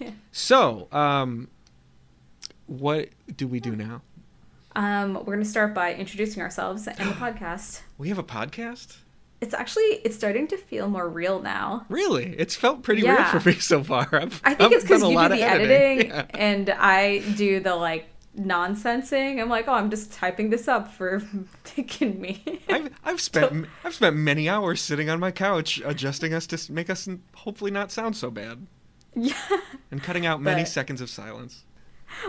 So, um, what do we do now? Um, we're gonna start by introducing ourselves and the podcast. We have a podcast? It's actually it's starting to feel more real now. Really? It's felt pretty Yeah. real for me so far. I've, I think I've it's because you do lot the of editing Yeah. and I do the like nonsensing. I'm like, oh, I'm just typing this up for taking me. I've, I've spent I've spent many hours sitting on my couch adjusting us to make us hopefully not sound so bad yeah, and cutting out many But- seconds of silence.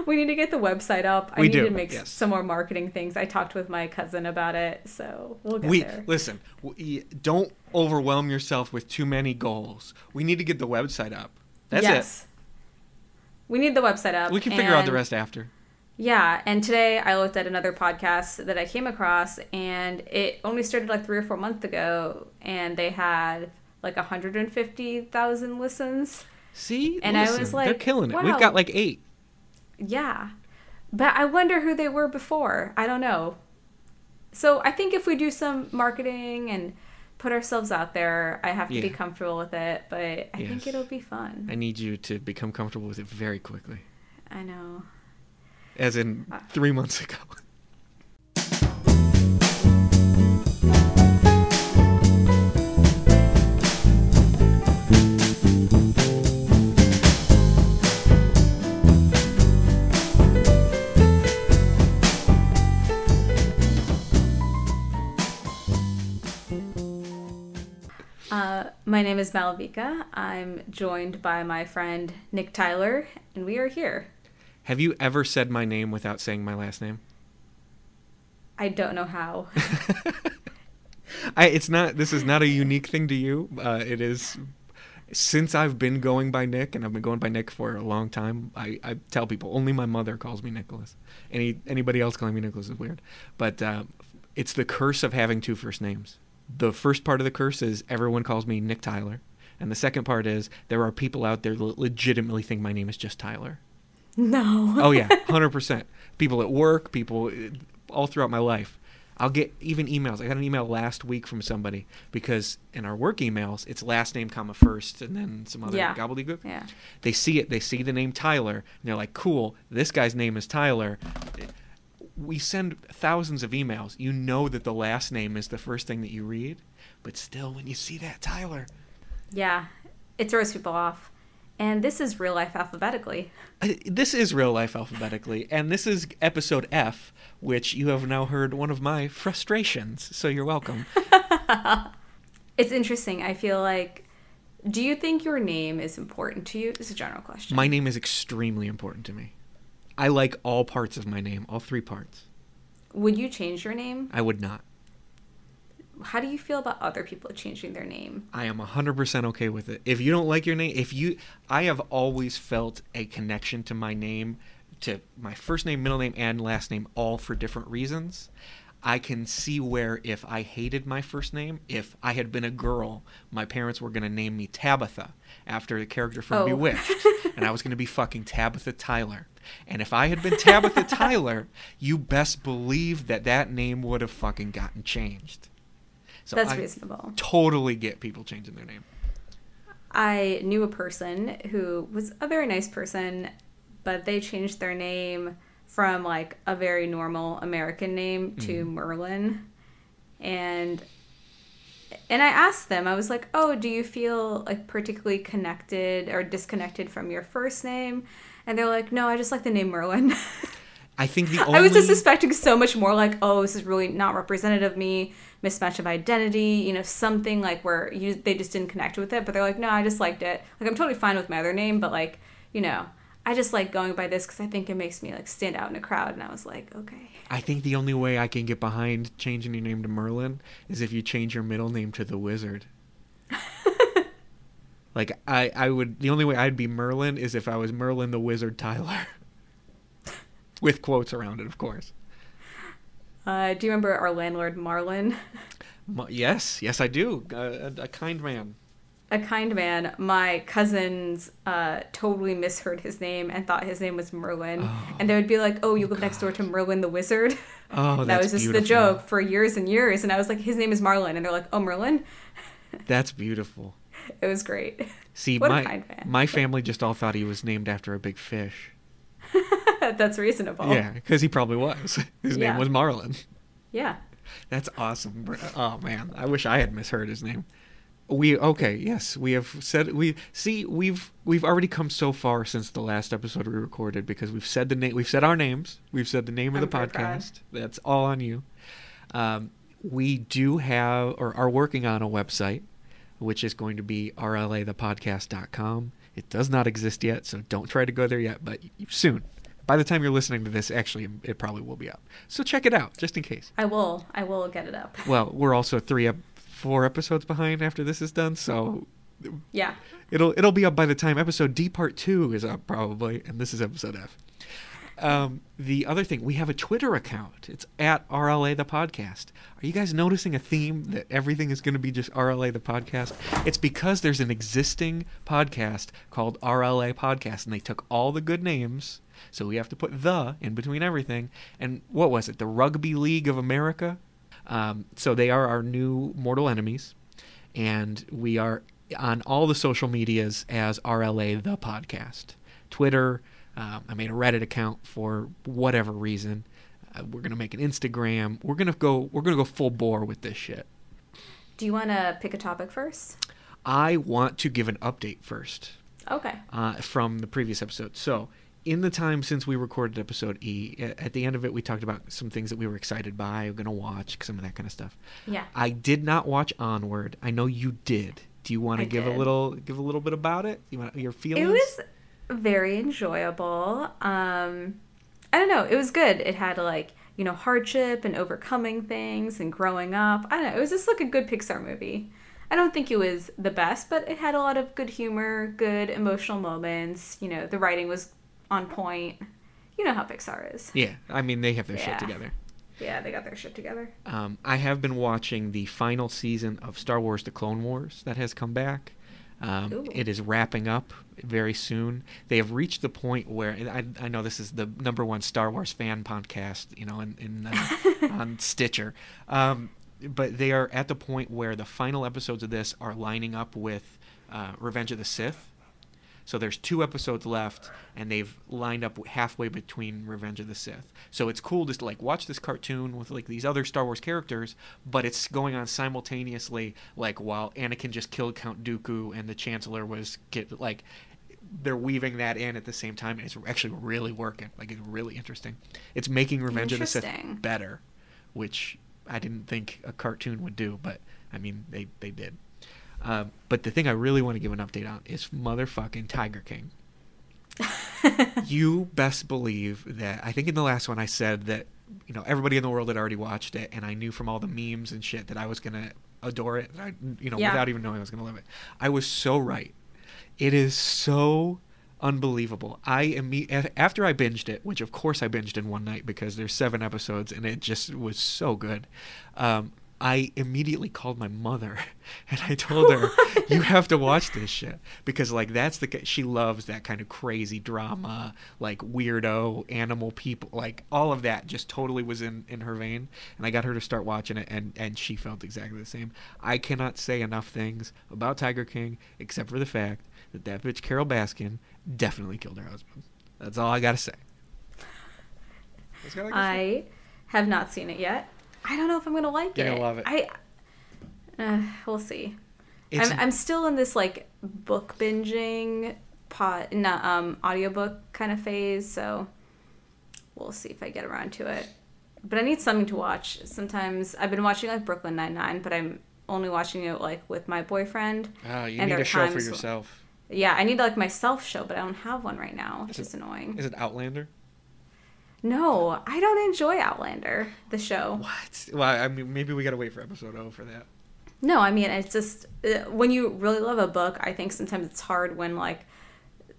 we need to get the website up. I We need do, to make yes. some more marketing things. I talked with my cousin about it, so we'll get We there. listen. We, don't overwhelm yourself with too many goals. We need to get the website up. That's yes. We need the website up. We can figure out the rest after. Yeah, and today I looked at another podcast that I came across, and it only started like three or four months ago, and they had like 150,000 listens. See, And I Listen, was they're killing it. wow. We've got like eight. Yeah. But I wonder who they were before. I don't know. So I think if we do some marketing and put ourselves out there, I have to be comfortable with it, but I Yes. think it'll be fun. I need you to become comfortable with it very quickly, I know. as in Uh. three months ago. my name is Malavika. I'm joined by my friend Nick Tyler, and we are here. Have you ever said my name without saying my last name? I don't know how. I, it's not. This is not a unique thing to you. Uh, it is. Since I've been going by Nick, and I've been going by Nick for a long time, I, I tell people only my mother calls me Nicholas. Any anybody else calling me Nicholas is weird. But uh, it's the curse of having two first names. The first part of the curse is everyone calls me Nick Tyler, and the second part is there are people out there that legitimately think my name is just Tyler. no. Oh yeah, hundred percent. People at work, people uh, all throughout my life. I'll get even emails. I got an email last week from somebody because in our work emails, it's last name comma first and then some other Yeah. gobbledygook. Yeah. They see it. They see the name Tyler, and they're like, "Cool, this guy's name is Tyler." We send thousands of emails. You know that the last name is the first thing that you read, but still, when you see that Tyler, Yeah. It throws people off. And this is real life alphabetically. This is real life alphabetically, and this is episode F, which you have now heard one of my frustrations. So you're welcome. It's interesting. I feel like. Do you think your name is important to you? It's a general question. my name is extremely important to me. I like all parts of my name, all three parts. Would you change your name? I would not. How do you feel about other people changing their name? I am 100% okay with it. If you don't like your name, if you I have always felt a connection to my name, to my first name, middle name and last name all for different reasons. I can see where if I hated my first name, if I had been a girl, my parents were going to name me Tabitha after the character from Oh. Bewitched, and I was going to be fucking Tabitha Tyler. And if I had been Tabitha Tyler, you best believe that that name would have fucking gotten changed. So That's I reasonable. totally get people changing their name. I knew a person who was a very nice person, but they changed their name from like a very normal American name to mm-hmm. Merlin. And and I asked them, I was like, "Oh, do you feel like particularly connected or disconnected from your first name?" And they're like, "No, I just like the name Merlin." I think the only I was just suspecting so much more like, oh, this is really not representative of me, mismatch of identity, you know, something like where you they just didn't connect with it, but they're like, no, I just liked it. Like I'm totally fine with my other name, but like, you know, I just like going by this because I think it makes me like stand out in a crowd. And I was like, okay, I think the only way I can get behind changing your name to Merlin is if you change your middle name to the Wizard. like I, I would the only way I'd be Merlin is if I was Merlin the Wizard Tyler. With quotes around it, of course. uh, do you remember our landlord Marlin? Yes, yes, I do. A, a, a kind man. A kind man. My cousins uh, totally misheard his name and thought his name was Merlin, Oh. and they would be like, "Oh, you live next door to Merlin the Wizard." Oh, that was just beautiful. the joke for years and years. And I was like, "His name is Marlin," and they're like, "Oh, Merlin." That's beautiful. It was great. See, What a my my family just all thought he was named after a big fish. That's reasonable. Yeah, because he probably was. His Yeah. name was Marlin. Yeah. That's awesome. Oh man, I wish I had misheard his name. We okay, yes, we have said we see we've we've already come so far since the last episode we recorded because we've said the name we've said our names we've said the name of I'm the very proud. podcast. That's all on you. Um, we do have or are working on a website, which is going to be rlathepodcast.com. It does not exist yet, so don't try to go there yet, but soon. By the time you're listening to this, actually, it probably will be up. So check it out, just in case. I will. I will get it up. Well, we're also three, ep- four episodes behind after this is done, so Yeah. it'll it'll be up by the time episode D part two is up probably, and this is episode F. Um, the other thing, we have a Twitter account. It's at RLA the podcast. Are you guys noticing a theme that everything is going to be just RLA the podcast? It's because there's an existing podcast called RLA Podcast, and they took all the good names, so we have to put the in between everything. And what was it? The Rugby League of America. Um, so they are our new mortal enemies, and we are on all the social medias as RLA the podcast. Twitter. Um, I made a Reddit account for whatever reason. Uh, we're gonna make an Instagram. We're gonna go. We're gonna go full bore with this shit. Do you want to pick a topic first? I want to give an update first Okay. uh, from the previous episode. So, in the time since we recorded episode E, at the end of it, we talked about some things that we were excited by, we're gonna watch, some of that kind of stuff. Yeah. I did not watch Onward. I know you did. Do you want to I give a little give a little bit about it? You want your feelings? It was very enjoyable. Um, I don't know. It was good. It had like you know hardship and overcoming things and growing up. I don't know. It was just like a good Pixar movie. I don't think it was the best, but it had a lot of good humor, good emotional moments. You know, the writing was on point. You know how Pixar is. Yeah, I mean they have their shit together. Yeah, they got their shit together. Um, I have been watching the final season of Star Wars: The Clone Wars that has come back. Um, it is wrapping up very soon. They have reached the point where I, I know this is the number one Star Wars fan podcast, you know, in, in uh, on Stitcher. Um, but they are at the point where the final episodes of this are lining up with uh, Revenge of the Sith. So there's two episodes left, and they've lined up halfway between Revenge of the Sith. So it's cool just to like watch this cartoon with like these other Star Wars characters, but it's going on simultaneously, like while Anakin just killed Count Dooku and the Chancellor was get like they're weaving that in at the same time, and it's actually really working. Like it's really interesting. It's making Revenge of the Sith better, which I didn't think a cartoon would do, but I mean they they did. Uh, but the thing I really want to give an update on is motherfucking Tiger King. you best believe that I think in the last one I said that you know everybody in the world had already watched it, and I knew from all the memes and shit that I was gonna adore it. I, you know, Yeah. without even knowing I was gonna love it. I was so right. It is so unbelievable. I imme- after I binged it, which of course I binged in one night because there's seven episodes and it just was so good. Um, I immediately called my mother and I told her, "You have to watch this shit because like that's the she loves that kind of crazy drama, like weirdo animal people, like all of that just totally was in in her vein." And I got her to start watching it and and she felt exactly the same. I cannot say enough things about Tiger King except for the fact that that bitch Carole Baskin definitely killed her husband. That's all I got to say. That's all I gotta say. I have not seen it yet. I don't know if I'm gonna like You're it. gonna love it. I. Uh, we'll see. It's- I'm, I'm still in this like book binging pot not um audiobook kind of phase so we'll see if i get around to it but i need something to watch sometimes i've been watching like brooklyn 99 but i'm only watching it like with my boyfriend Oh, you need a show for yourself. yeah i need like my self show but i don't have one right now which Is is annoying Is it Outlander? No i don't enjoy outlander the show What? Well, I mean, maybe we gotta wait for episode O for that. No, I mean it's just uh, when you really love a book, I think sometimes it's hard when like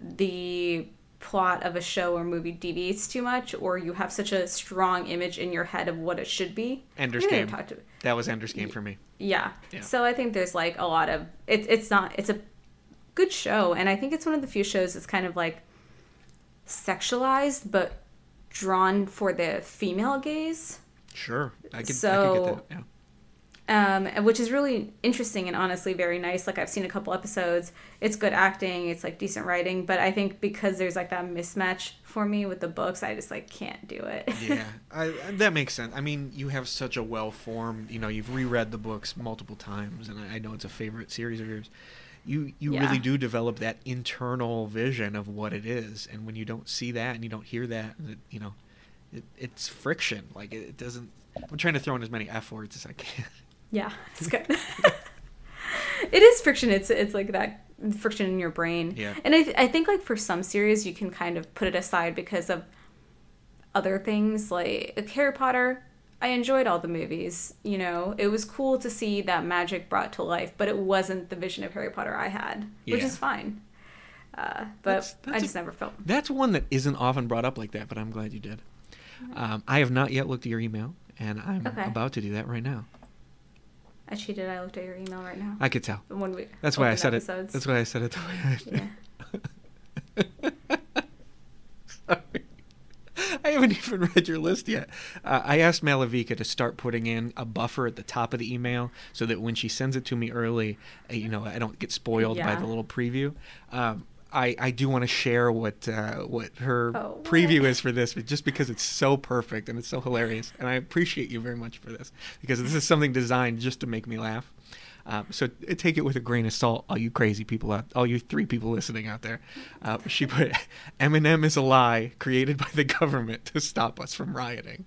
the plot of a show or movie deviates too much, or you have such a strong image in your head of what it should be. Ender's I think I Game. to- That was Ender's Game for me. yeah. Yeah. So I think there's like a lot of it's it's not it's a good show, and I think it's one of the few shows that's kind of like sexualized but drawn for the female gaze. Sure, I could. I So- could get that. Yeah. um, which is really interesting and honestly very nice. Like I've seen a couple episodes. It's good acting. It's like decent writing, but I think because there's like that mismatch for me with the books, I just like can't do it. yeah, I, that makes sense. I mean, you have such a well formed. You know, you've reread the books multiple times, and I, I know it's a favorite series of yours. You you Yeah. really do develop that internal vision of what it is, and when you don't see that and you don't hear that, it, you know, it, it's friction. Like it, it doesn't. I'm trying to throw in as many f words as I can. Yeah, it's good. it is friction. It's it's like that friction in your brain. Yeah. And I I think like for some series you can kind of put it aside because of other things like, like Harry Potter. I enjoyed all the movies. You know, it was cool to see that magic brought to life, but it wasn't the vision of Harry Potter I had, which is fine. Uh, but That's- I that's a- just never felt. That's one that isn't often brought up like that, but I'm glad you did. Um, I have not yet looked at your email, and I'm Okay. about to do that right now. I cheated. I looked at your email right now. I could tell. When we That's why I said episodes. it. That's why I said it the way I did. Yeah. Sorry. I haven't even read your list yet. Uh, I asked Malavika to start putting in a buffer at the top of the email so that when she sends it to me early, uh, you know, I don't get spoiled by the little preview. Um, I, I do want to share what uh, what her Oh, preview is for this, but just because it's so perfect and it's so hilarious, and I appreciate you very much for this because this is something designed just to make me laugh. Um, so take it with a grain of salt, all you crazy people out, all you three people listening out there. Uh, she put Eminem is a lie created by the government to stop us from rioting,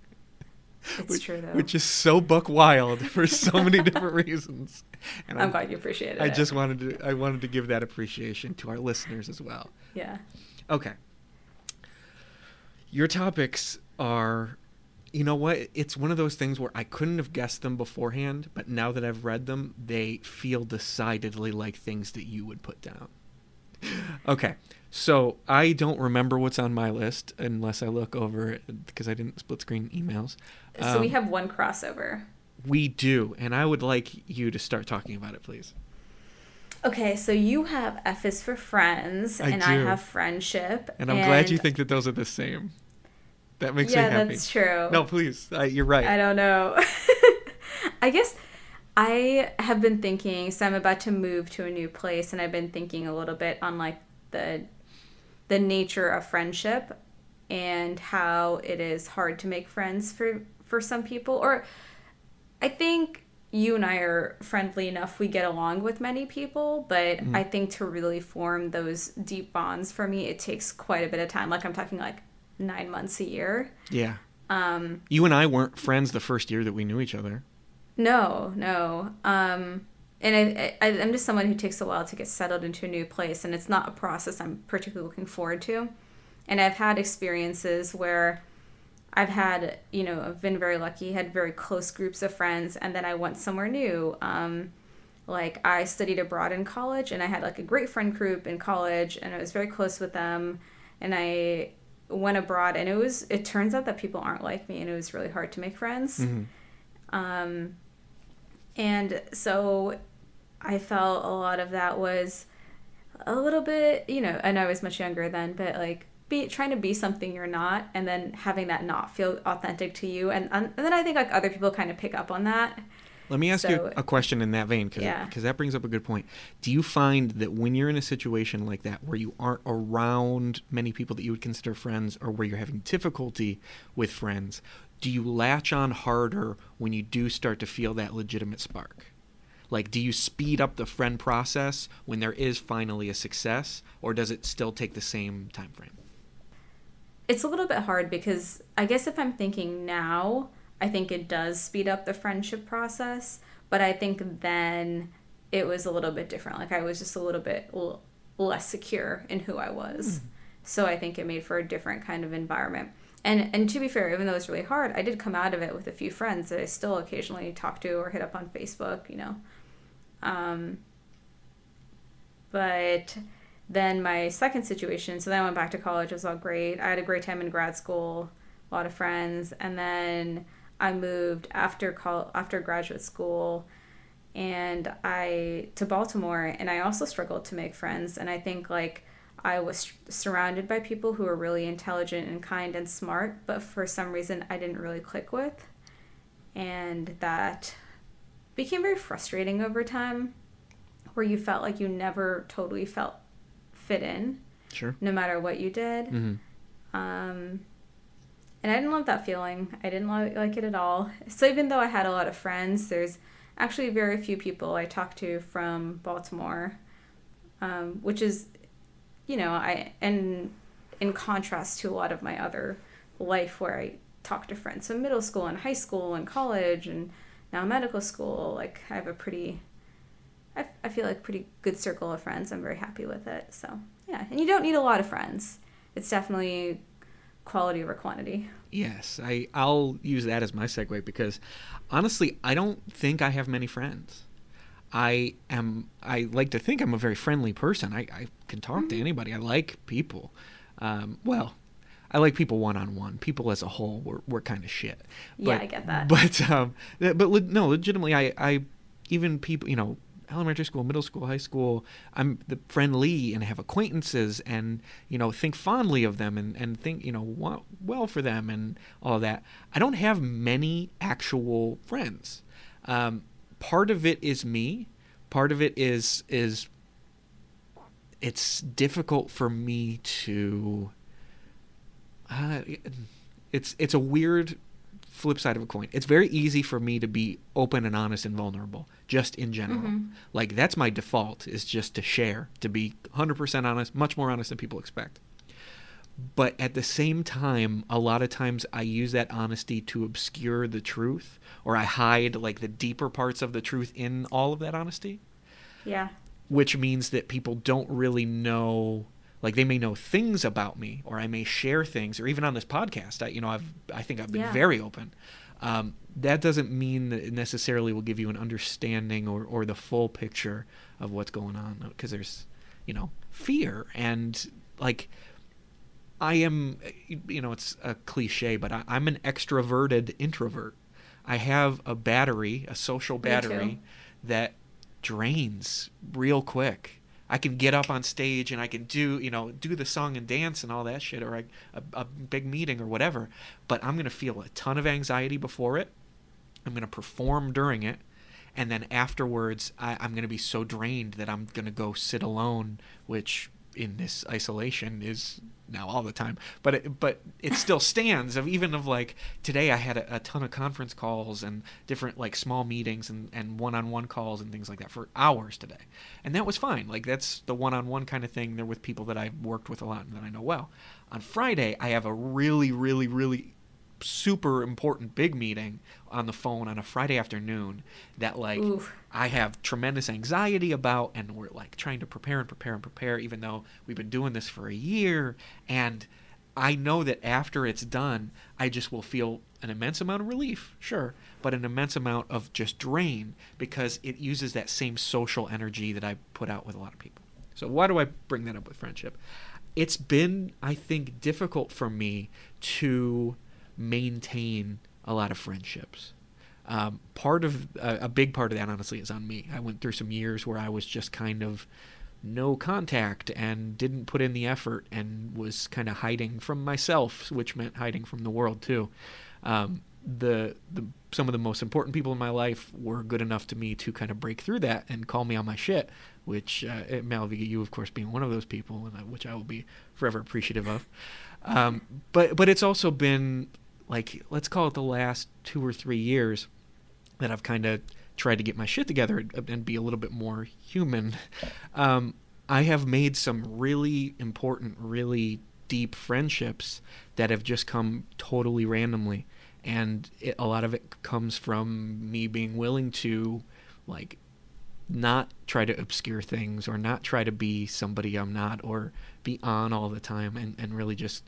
It's which, true though. which is so buck wild for so many different reasons. And I'm glad you appreciated I it. I just wanted to I wanted to give that appreciation to our listeners as well. yeah. Okay. Your topics are, you know what? It's one of those things where I couldn't have guessed them beforehand, but now that I've read them, they feel decidedly like things that you would put down. Okay. So I don't remember what's on my list unless I look over it because I didn't split screen emails. So we Um, have one crossover. We do, and I would like you to start talking about it, please. Okay, so you have F is for friends, I and I have friendship. And I'm glad you think that those are the same. That makes yeah, me happy. that's true. No, please. Uh, you're right. I don't know. I guess I have been thinking. So I'm about to move to a new place, and I've been thinking a little bit on like the the nature of friendship and how it is hard to make friends for for some people. Or I think you and I are friendly enough; we get along with many people. But Mm-hmm. I think to really form those deep bonds for me, it takes quite a bit of time. Like I'm talking like nine months a year. Yeah. Um, You and I weren't friends the first year that we knew each other. No, no. Um, and I, I, I'm just someone who takes a while to get settled into a new place, and it's not a process I'm particularly looking forward to. And I've had experiences where I've had, you know, I've been very lucky, had very close groups of friends, and then I went somewhere new. Um, like I studied abroad in college, and I had like a great friend group in college, and I was very close with them. And I went abroad, and it was, it turns out that people aren't like me, and it was really hard to make friends. Mhm. Um, and so I felt a lot of that was a little bit, you know, and I was much younger then, but like be trying to be something you're not and then having that not feel authentic to you. And, and then I think like other people kind of pick up on that. Let me ask you a question in that vein because Yeah. that brings up a good point. Do you find that when you're in a situation like that where you aren't around many people that you would consider friends or where you're having difficulty with friends, do you latch on harder when you do start to feel that legitimate spark? Like, do you speed up the friend process when there is finally a success, or does it still take the same time frame? It's a little bit hard because I guess if I'm thinking now, I think it does speed up the friendship process. But I think then it was a little bit different. Like I was just a little bit l- less secure in who I was. So I think it made for a different kind of environment. And and to be fair, even though it's really hard, I did come out of it with a few friends that I still occasionally talk to or hit up on Facebook. You know. Um, but then my second situation, so then I went back to college. It was all great. I had a great time in grad school, a lot of friends, and then I moved after col- after graduate school, and I to Baltimore, and I also struggled to make friends. And I think like I was surrounded by people who were really intelligent and kind and smart, but for some reason I didn't really click with, and that became very frustrating over time where you felt like you never totally felt fit in Sure. no matter what you did. hmm Um, and I didn't love that feeling. I didn't li- like it at all. So even though I had a lot of friends, there's actually very few people I talk to from Baltimore, um, which is, you know, I and in contrast to a lot of my other life where I talked to friends from middle school and high school and college and now medical school. Like I have a pretty, I feel like pretty good circle of friends. I'm very happy with it. So yeah, and you don't need a lot of friends. It's definitely quality over quantity. Yes, I I'll use that as my segue because honestly, I don't think I have many friends. I am I like to think I'm a very friendly person. I, I can talk to anybody. I like people. Um, well, I like people one on one. People as a whole, we're we're kind of shit. Yeah, I get that. But um, but no, legitimately, I I even people you know elementary school, middle school, high school, I'm the friendly and have acquaintances and you know think fondly of them and and think you know wa- well for them and all that. I don't have many actual friends. Um, part of it is me. Part of it is is it's difficult for me to uh, it's it's a weird flip side of a coin. It's very easy for me to be open and honest and vulnerable, just in general. Mhm. Like that's my default is just to share, to be 100% honest, much more honest than people expect. But at the same time, a lot of times I use that honesty to obscure the truth, or I hide like the deeper parts of the truth in all of that honesty Yeah. which means that people don't really know like they may know things about me or i may share things or even on this podcast i you know i've i think i've been Yeah. very open um, that doesn't mean that it necessarily will give you an understanding or, or the full picture of what's going on because there's you know fear and like i am you know it's a cliche but I, i'm an extroverted introvert i have a battery a social battery that drains real quick. I can get up on stage and I can do, you know, do the song and dance and all that shit, or a, a, a big meeting or whatever. But I'm gonna feel a ton of anxiety before it. I'm gonna perform during it, and then afterwards, I, I'm gonna be so drained that I'm gonna go sit alone, which in this isolation is now all the time. But it, but it still stands of even of like today I had a, a ton of conference calls and different like small meetings and, and one-on-one calls and things like that for hours today. And that was fine. Like that's the one-on-one kind of thing. They're with people that I've worked with a lot and that I know well. On Friday, I have a really, really, really super important big meeting on the phone on a Friday afternoon that like Oof. I have tremendous anxiety about and we're like trying to prepare and prepare and prepare even though we've been doing this for a year and I know that after it's done I just will feel an immense amount of relief, sure, but an immense amount of just drain because it uses that same social energy that I put out with a lot of people. So why do I bring that up with friendship? It's been I think difficult for me to maintain a lot of friendships. Um, part of uh, a big part of that, honestly, is on me. I went through some years where I was just kind of no contact and didn't put in the effort and was kind of hiding from myself, which meant hiding from the world too. Um, the the some of the most important people in my life were good enough to me to kind of break through that and call me on my shit, which uh, Malvika, you of course being one of those people, and I, which I will be forever appreciative of. Um, but but it's also been like let's call it the last two or three years that I've kind of tried to get my shit together and- be a little bit more human. Um, I have made some really important, really deep friendships that have just come totally randomly, and it, a lot of it comes from me being willing to, like, not try to obscure things or not try to be somebody I'm not or be on all the time and, and really just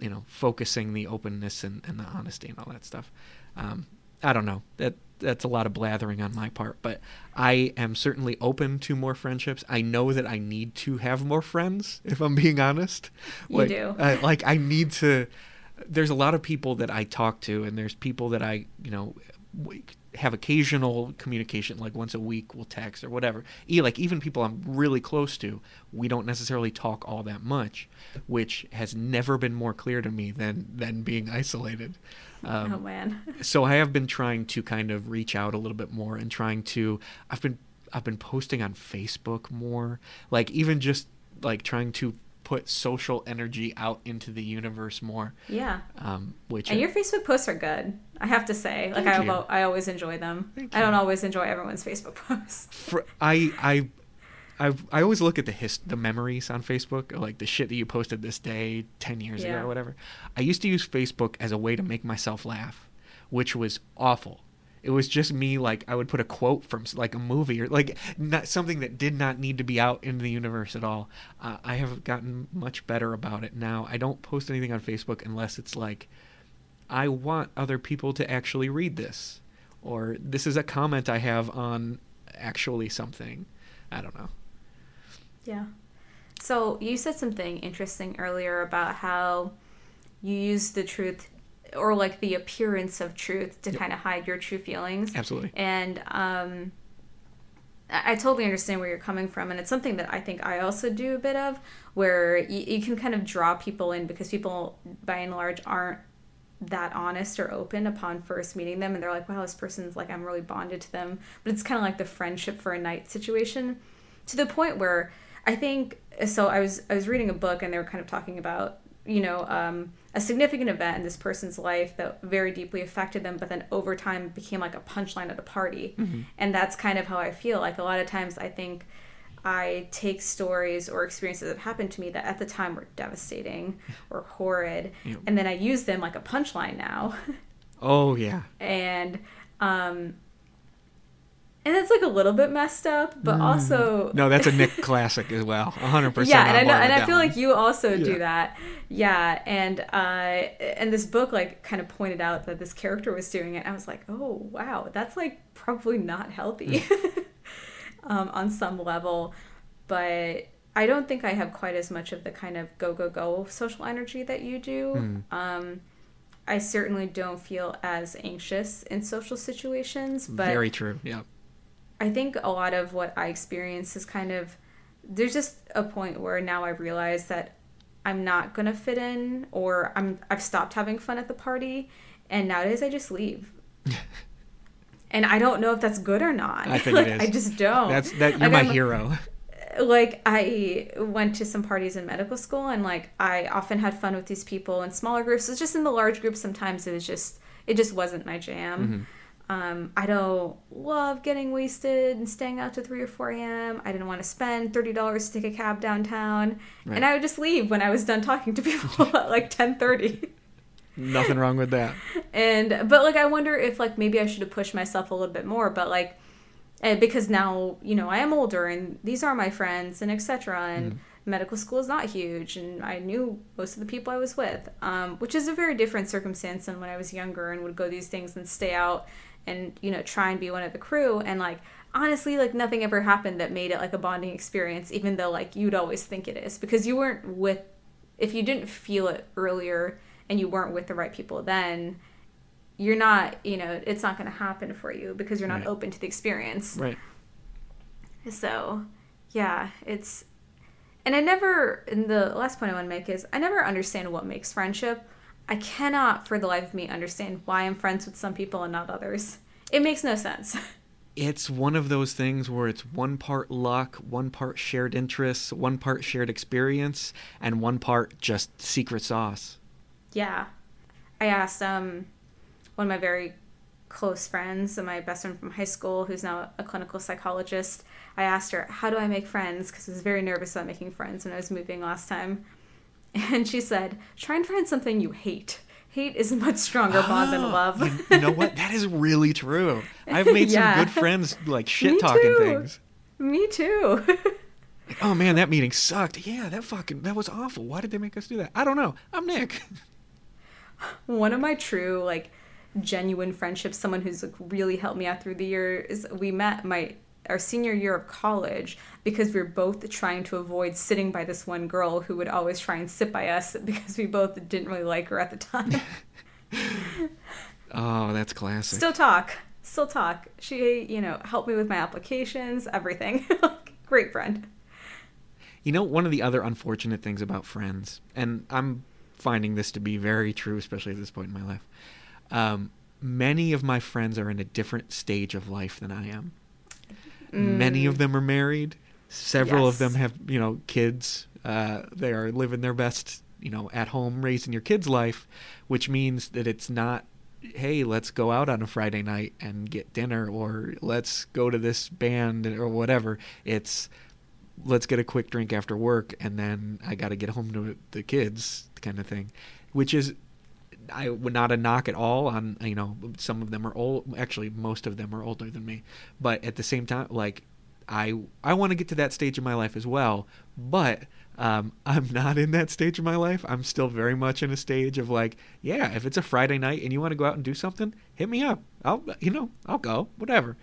you know, focusing the openness and, and the honesty and all that stuff. Um, I don't know. That that's a lot of blathering on my part, but I am certainly open to more friendships. I know that I need to have more friends, if I'm being honest. You like, do. like I need to. There's a lot of people that I talk to, and there's people that I, you know, have occasional communication, like once a week, we'll text or whatever. E like even people I'm really close to, we don't necessarily talk all that much, which has never been more clear to me than than being isolated. Um, oh man. so I have been trying to kind of reach out a little bit more and trying to. I've been I've been posting on Facebook more, like even just like trying to put social energy out into the universe more. Yeah. Um, which And your Facebook posts are good. I have to say, like I, al- I always enjoy them. Thank I don't you. always enjoy everyone's Facebook posts. for, I I I I always look at the his the memories on Facebook, like the shit that you posted this day, ten years ago or whatever. I used to use Facebook as a way to make myself laugh, which was awful. It was just me like I would put a quote from like a movie or like not something that did not need to be out in the universe at all. Uh, I have gotten much better about it now. I don't post anything on Facebook unless it's like I want other people to actually read this or this is a comment I have on actually something. I don't know. Yeah. So you said something interesting earlier about how you use the truth or like the appearance of truth to Yep. kind of hide your true feelings. Absolutely. And um, I I totally understand where you're coming from, and it's something that I think I also do a bit of, where you, you can kind of draw people in because people, by and large, aren't that honest or open upon first meeting them, and they're like, "Wow, this person's like I'm really bonded to them," but it's kind of like the friendship for a night situation, to the point where I think so. I was I was reading a book, and they were kind of talking about you know um, a significant event in this person's life that very deeply affected them but then over time became like a punchline at a party and that's kind of how i feel like a lot of times i think i take stories or experiences that happened to me that at the time were devastating or horrid Yep. and then i use them like a punchline now Oh yeah. and um and it's like a little bit messed up but also No, that's a Nick classic as well. 100%. yeah and i know and i feel one. like you also Yeah. do that yeah and uh and this book like kind of pointed out that this character was doing it i was like oh wow that's like probably not healthy um on some level but i don't think i have quite as much of the kind of go go go social energy that you do Hmm. um i certainly don't feel as anxious in social situations but Very true. Yeah. I think a lot of what I experience is kind of there's just a point where now I realize that I'm not gonna fit in or I'm I've stopped having fun at the party and nowadays I just leave. and I don't know if that's good or not. I think like, it is. I just don't. That's that you're Like, my I'm- hero. like I went to some parties in medical school and like I often had fun with these people in smaller groups. It's just in the large groups sometimes it was just it just wasn't my jam. Mm-hmm. Um, I don't love getting wasted and staying out to three or four a.m. I didn't want to spend thirty dollars to take a cab downtown, Right. and I would just leave when I was done talking to people at like ten thirty. Nothing wrong with that. and but like I wonder if like maybe I should have pushed myself a little bit more, but like eh, because now you know I am older and these are my friends and etc. And medical school is not huge, and I knew most of the people I was with, um, which is a very different circumstance than when I was younger and would go these things and stay out and you know try and be one of the crew and like honestly like nothing ever happened that made it like a bonding experience even though like you'd always think it is because you weren't with if you didn't feel it earlier and you weren't with the right people then you're not you know it's not going to happen for you because you're not Right. open to the experience Right. so yeah it's and i never and the last point i want to make is i never understand what makes friendship i cannot for the life of me understand why i'm friends with some people and not others it makes no sense It's one of those things where it's one part luck, one part shared interests, one part shared experience, and one part just secret sauce. Yeah. I asked um one of my very close friends, and my best friend from high school, who's now a clinical psychologist. I asked her, "How do I make friends?" Because I was very nervous about making friends when I was moving last time. And she said, "Try and find something you hate. Hate is a much stronger bond than Oh, love." You, you know what? That is really true. I've made some good friends like shit talking things. Me too. Oh man, that meeting sucked. Yeah, that fucking that was awful. Why did they make us do that? I don't know. I'm Nick. one of my true like genuine friendships someone who's like really helped me out through the years we met my our senior year of college because we were both trying to avoid sitting by this one girl who would always try and sit by us because we both didn't really like her at the time Oh, that's classic. still talk still talk. She, you know, helped me with my applications, everything. Great friend. You know, one of the other unfortunate things about friends, and I'm finding this to be very true, especially at this point in my life. Um, many of my friends are in a different stage of life than I am. Many of them are married. Several Yes. of them have, you know, kids. Uh, they are living their best, you know, at home raising your kids' life, which means that it's not, hey, let's go out on a Friday night and get dinner, or let's go to this band or whatever. It's let's get a quick drink after work, and then I got to get home to the kids, kind of thing, which is I would not a knock at all on you know some of them are old actually most of them are older than me. But at the same time like I I want to get to that stage in my life as well. But um, I'm not in that stage of my life. I'm still very much in a stage of like yeah if it's a Friday night and you want to go out and do something hit me up. I'll you know I'll go whatever.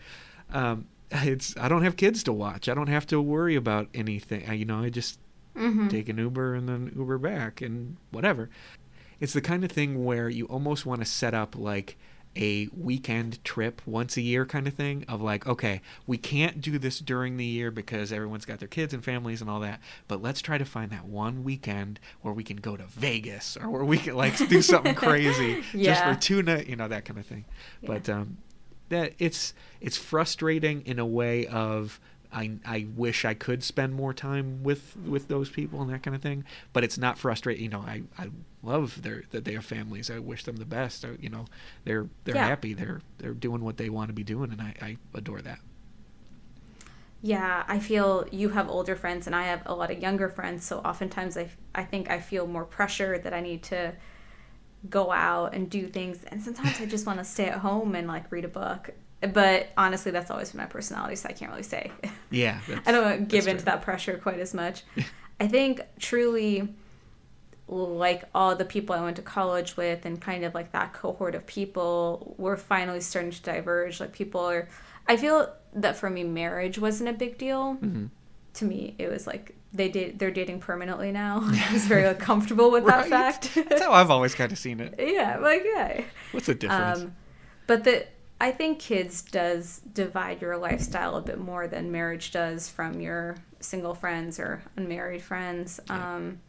Um, it's I don't have kids to watch. I don't have to worry about anything. I, you know I just Mm-hmm. take an Uber and then Uber back and whatever. It's the kind of thing where you almost want to set up like a weekend trip once a year kind of thing of like okay we can't do this during the year because everyone's got their kids and families and all that but let's try to find that one weekend where we can go to vegas or where we can like do something crazy just for two night you know that kind of thing Yeah. but um that it's it's frustrating in a way of I, I wish I could spend more time with, with those people and that kind of thing, but it's not frustrating. You know, I, I love their that they have families. I wish them the best. I, you know, they're they're Yeah. happy. They're they're doing what they want to be doing, and I, I adore that. Yeah, I feel you have older friends and I have a lot of younger friends. So oftentimes I, I think I feel more pressure that I need to go out and do things. And sometimes I just want to stay at home and like read a book. But honestly, that's always been my personality. So I can't really say. Yeah, I don't give into that pressure quite as much. I think truly, like all the people I went to college with, and kind of like that cohort of people, we're finally starting to diverge. Like people are, I feel that for me, marriage wasn't a big deal. Mhm. To me, it was like they did. They're dating permanently now. I was very like, comfortable with that fact. That's how I've always kind of seen it. yeah, like yeah. What's the difference? Um, but the I think kids does divide your lifestyle a bit more than marriage does from your single friends or unmarried friends. Yeah. Um,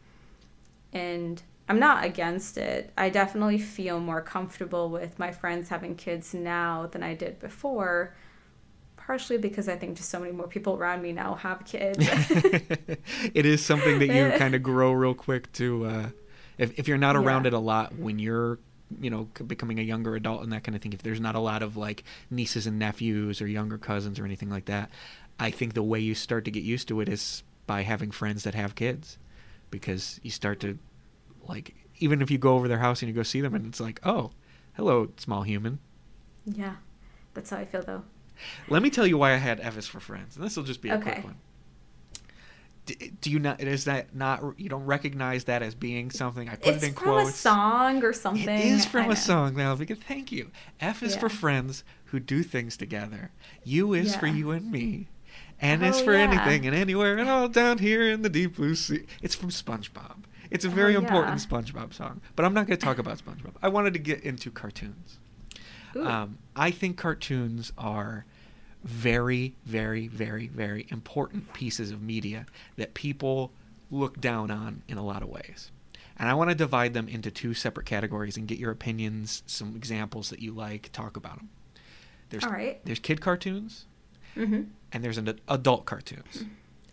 and I'm not against it. I definitely feel more comfortable with my friends having kids now than I did before. Partially because I think just so many more people around me now have kids. it is something that you kind of grow real quick to. Uh, if if you're not around Yeah. it a lot when you're you know becoming a younger adult and that kind of thing if there's not a lot of like nieces and nephews or younger cousins or anything like that i think the way you start to get used to it is by having friends that have kids because you start to like even if you go over their house and you go see them and it's like oh hello small human yeah, that's how I feel though. let me tell you why i had F is for friends and this will just be a Okay. quick one do you not is that not you don't recognize that as being something i put it's it in quotes It's from quotes a song or something. It is from a song, now Malvika. Thank you. F is for friends who do things together. U is for you and me. N is Oh, for yeah. anything and anywhere and all down here in the deep blue sea. It's from SpongeBob. It's a very Oh, important. SpongeBob song. But I'm not going to talk about SpongeBob. I wanted to get into cartoons. Um, I think cartoons are very, very, very, very important pieces of media that people look down on in a lot of ways. And I want to divide them into two separate categories and get your opinions, some examples that you like, talk about them. There's, All right. there's kid cartoons Mm-hmm. and there's an adult cartoons.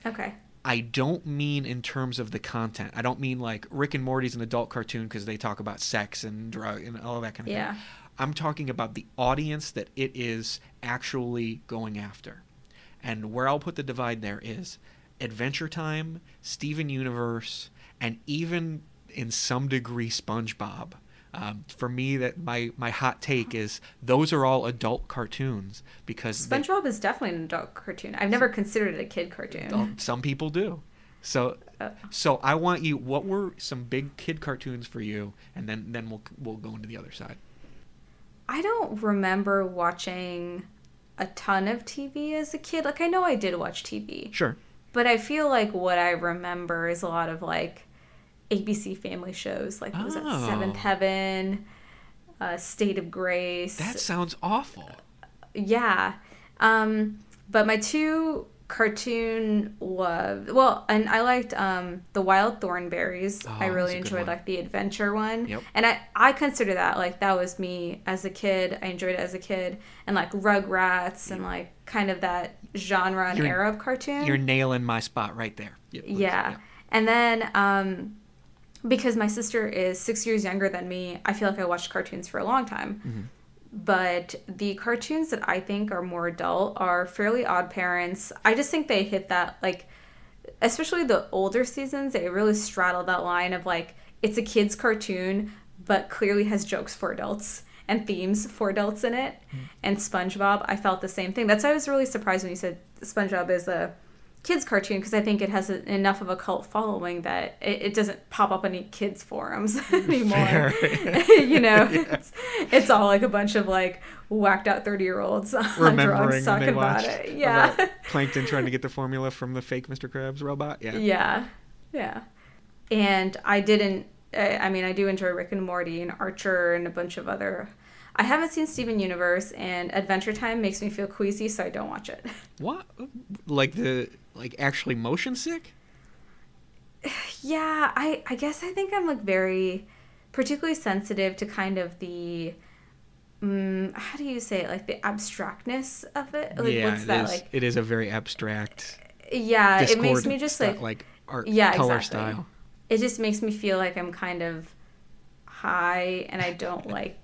Okay. I don't mean in terms of the content. I don't mean like Rick and Morty's an adult cartoon because they talk about sex and drug and all that kind of Yeah. thing. I'm talking about the audience that it is actually going after. And where I'll put the divide there is Adventure Time, Steven Universe, and even in some degree SpongeBob. Um, for me, that my, my hot take is those are all adult cartoons because they- SpongeBob is definitely an adult cartoon. I've never considered it a kid cartoon. Some people do. So, Uh, so I want you. What were some big kid cartoons for you, and then then we'll we'll go into the other side. I don't remember watching a ton of TV as a kid. Like I know I did watch TV, Sure. but I feel like what I remember is a lot of like ABC family shows, like what was Oh. Seventh Heaven, uh, State of Grace. That sounds awful. yeah. Um, but my two cartoon love well and i liked um the wild thornberrys Oh, i really enjoyed like the adventure one Yep. and i i consider that like that was me as a kid i enjoyed it as a kid and like rugrats and like kind of that genre and You're- era of cartoon You're nailing my spot right there. Yeah. please. yeah. And then um because my sister is 6 years younger than me, I feel like I watched cartoons for a long time. Mm-hmm. But the cartoons that I think are more adult are Fairly Odd Parents. I just think they hit that like especially the older seasons, they really straddle that line of like it's a kids cartoon but clearly has jokes for adults and themes for adults in it. Mm. And SpongeBob, I felt the same thing. That's why I was really surprised when you said SpongeBob is a kids cartoon because I think it has a, enough of a cult following that it, it doesn't pop up on any kids forums anymore. You know, it's, it's all like a bunch of like whacked out 30 year olds on drugs talking about it. Yeah. about Plankton trying to get the formula from the fake Mr. Krabs robot. Yeah. Yeah, yeah. And I didn't. I I mean, I do enjoy Rick and Morty and Archer and a bunch of other. I haven't seen Steven Universe, and Adventure Time makes me feel queasy, so I don't watch it. What? Like the like actually motion sick? Yeah, I I guess I think I'm like very, particularly sensitive to kind of the. Um, how do you say it? Like the abstractness of it. Like yeah, what's it that is- like? It is a very abstract. Yeah, it makes me just sti- like like art Yeah, color exactly. style. it just makes me feel like I'm kind of high and I don't like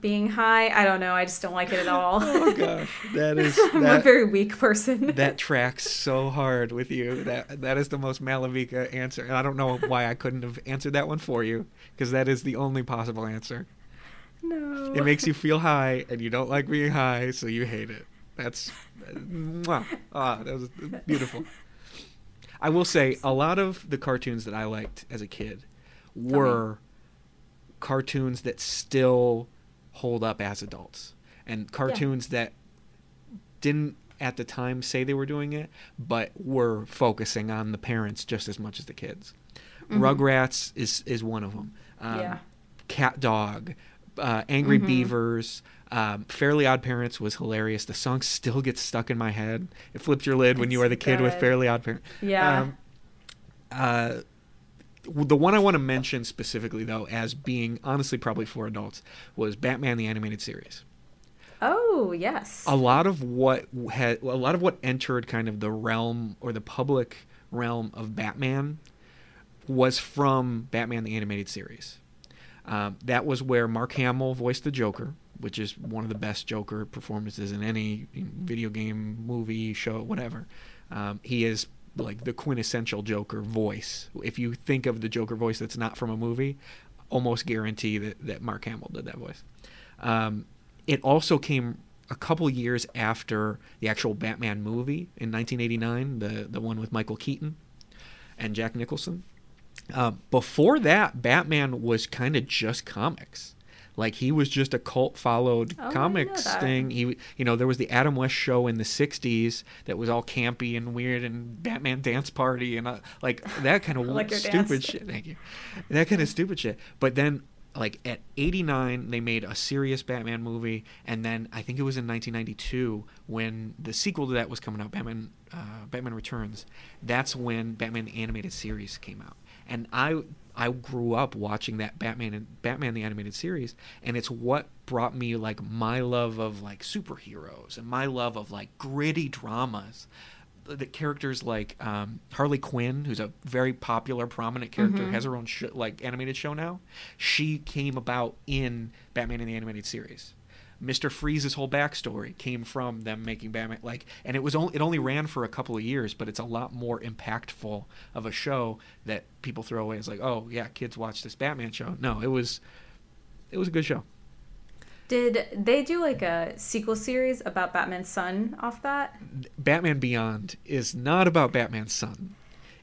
being high. I don't know. I just don't like it at all. Oh gosh, that is I'm a very weak person. that tracks so hard with you. That that is the most Malvika answer, and I don't know why I couldn't have answered that one for you because that is the only possible answer. no. It makes you feel high, and you don't like being high, so you hate it. That's mwah. ah, that was beautiful. I will say a lot of the cartoons that I liked as a kid were cartoons that still hold up as adults. And cartoons that didn't at the time say they were doing it but were focusing on the parents just as much as the kids. Rugrats is is one of them um, Yeah. cat dog uh, angry Mhm. beavers um, fairly odd parents was hilarious. The song still gets stuck in my head. It flipped your lid when you It's were the kid with fairly odd parents Yeah. um, uh, the one I want to mention specifically, though, as being honestly probably for adults, was Batman the Animated Series. oh yes. A lot of what had a lot of what entered kind of the realm or the public realm of Batman was from Batman the Animated Series. Um, that was where Mark Hamill voiced the Joker, which is one of the best Joker performances in any video game, movie, show, whatever. Um, he is like the quintessential Joker voice. If you think of the Joker voice that's not from a movie, almost guarantee that, that Mark Hamill did that voice. Um, it also came a couple years after the actual Batman movie in 1989, the the one with Michael Keaton and Jack Nicholson. Uh, before that, Batman was kind of just comics. Like he was just a cult followed Oh, I didn't know comics thing. He, you know, there was the Adam West show in the '60s that was all campy and weird, and Batman Dance Party and uh, like that kind of like stupid shit. Thank you. That kind of stupid shit. But then, like at '89, they made a serious Batman movie, and then I think it was in 1992 when the sequel to that was coming out, Batman, uh, Batman Returns. That's when Batman the animated series came out, and I I grew up watching that Batman and Batman the animated series, and it's what brought me like my love of like superheroes and my love of like gritty dramas. The characters like um, Harley Quinn, who's a very popular, prominent character, Mhm. has her own sh- like animated show now. She came about in Batman in the animated series. Mr. Freeze's whole backstory came from them making Batman like and it was only it only ran for a couple of years, but it's a lot more impactful of a show that people throw away as like, "Oh, yeah, kids watch this Batman show." No, it was it was a good show. Did they do like a sequel series about Batman's son off that? Batman Beyond is not about Batman's son.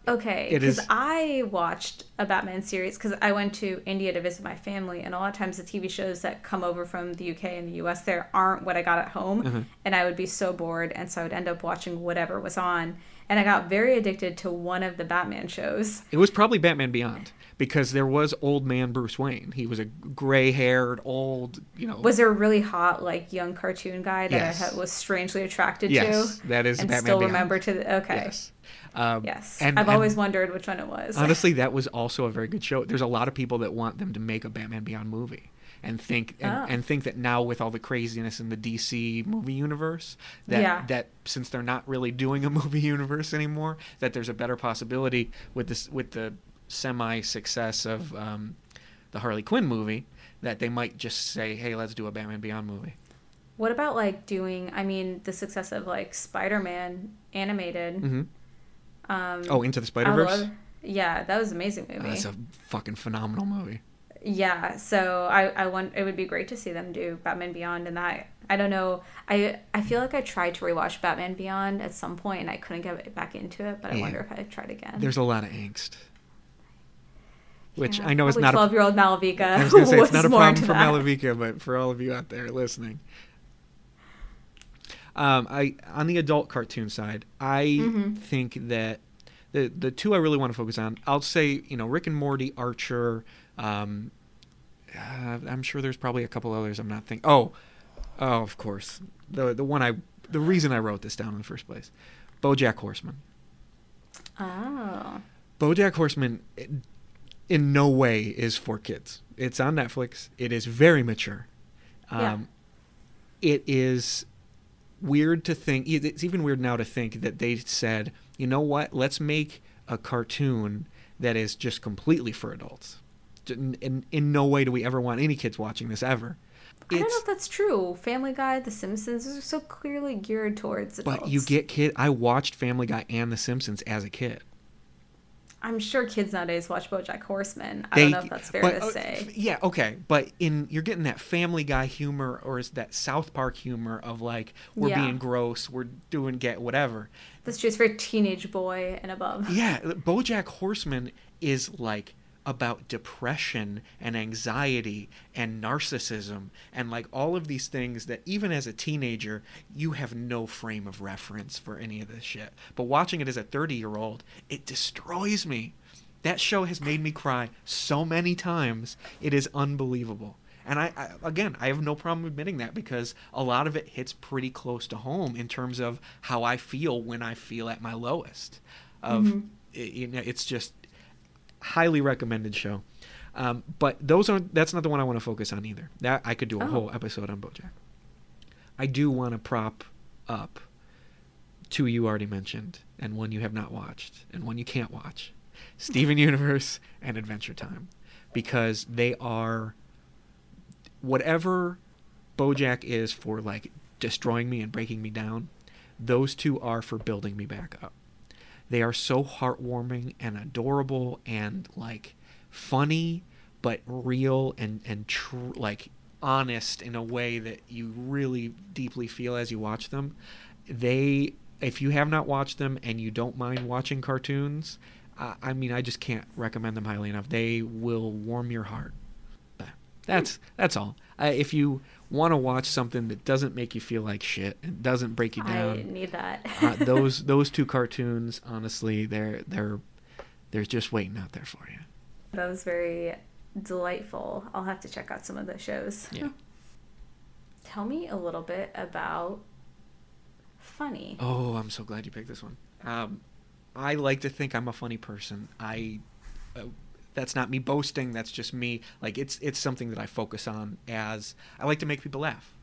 Okay, because I watched a Batman series because I went to India to visit my family, and a lot of times the TV shows that come over from the UK and the US there aren't what I got at home, Mhm. and I would be so bored, and so I would end up watching whatever was on. and I got very addicted to one of the Batman shows. It was probably Batman Beyond because there was old man Bruce Wayne. He was a gray-haired, old, you know. Was there a really hot, like young cartoon guy that Yes. I was strangely attracted yes, to? that is and Batman still Beyond. remember to the okay. Yes. Um, Yes, and- I've and always wondered which one it was. honestly, that was also a very good show. There's a lot of people that want them to make a Batman Beyond movie. And think and, Oh. and think that now with all the craziness in the DC movie universe, that Yeah. that since they're not really doing a movie universe anymore, that there's a better possibility with this with the semi success of um, the Harley Quinn movie that they might just say, "Hey, let's do a Batman Beyond movie." what about like doing? I mean, the success of like Spider-Man animated. hmm Um, Oh, Into the Spider Verse. Yeah, that was an amazing movie. that's a fucking phenomenal movie. Yeah, so I I want it would be great to see them do Batman Beyond and that I don't know I I feel like I tried to rewatch Batman Beyond at some point and I couldn't get back into it, but I Yeah. wonder if I tried again. There's a lot of angst, which Yeah, I know is not twelve year old Malvika. I was going to say it's not a problem for that. Malvika, but for all of you out there listening. Um, I on the adult cartoon side, I Mhm. think that the the two I really want to focus on, I'll say, you know, Rick and Morty, Archer. Um, uh, I'm sure there's probably a couple others I'm not thinking. Oh, oh, of course, the the one I the reason I wrote this down in the first place, BoJack Horseman. Oh. BoJack Horseman in no way is for kids. It's on Netflix. It is very mature. Um, Yeah. It is weird to think. It's even weird now to think that they said, you know what? Let's make a cartoon that is just completely for adults. In, in, in no way do we ever want any kids watching this ever. I don't know if that's true. Family Guy, The Simpsons are so clearly geared towards adults. but you get kid. I watched Family Guy and The Simpsons as a kid. I'm sure kids nowadays watch BoJack Horseman. I They- don't know if that's fair but, to uh, say. Yeah, okay, but in you're getting that Family Guy humor or is that South Park humor of like we're Yeah. being gross, we're doing get whatever. That's just for teenage boy and above. Yeah, BoJack Horseman is like about depression and anxiety and narcissism and like all of these things that even as a teenager you have no frame of reference for any of this shit. But watching it as a 30-year-old, it destroys me. That show has made me cry so many times. It is unbelievable. And I, I again, I have no problem admitting that because a lot of it hits pretty close to home in terms of how I feel when I feel at my lowest. Of Mhm. i- you know, it's just highly recommended show. Um, but those are that's not the one I want to focus on either. That I could do a Oh. whole episode on BoJack. I do want to prop up two you already mentioned and one you have not watched and one you can't watch. Steven Universe and Adventure Time because they are whatever BoJack is for like destroying me and breaking me down, those two are for building me back up. They are so heartwarming and adorable and like funny but real and and like honest in a way that you really deeply feel as you watch them. They if you have not watched them and you don't mind watching cartoons, I mean I just can't recommend them highly enough. They will warm your heart. That's that's all. Uh, if you want to watch something that doesn't make you feel like shit and doesn't break you down. I need that. uh, those those two cartoons, honestly, they're they're they're just waiting out there for you. that was very delightful. I'll have to check out some of the shows. Yeah. Tell me a little bit about funny. Oh, I'm so glad you picked this one. Um, I like to think I'm a funny person. I uh, that's not me boasting. That's just me. Like it's it's something that I focus on as I like to make people laugh.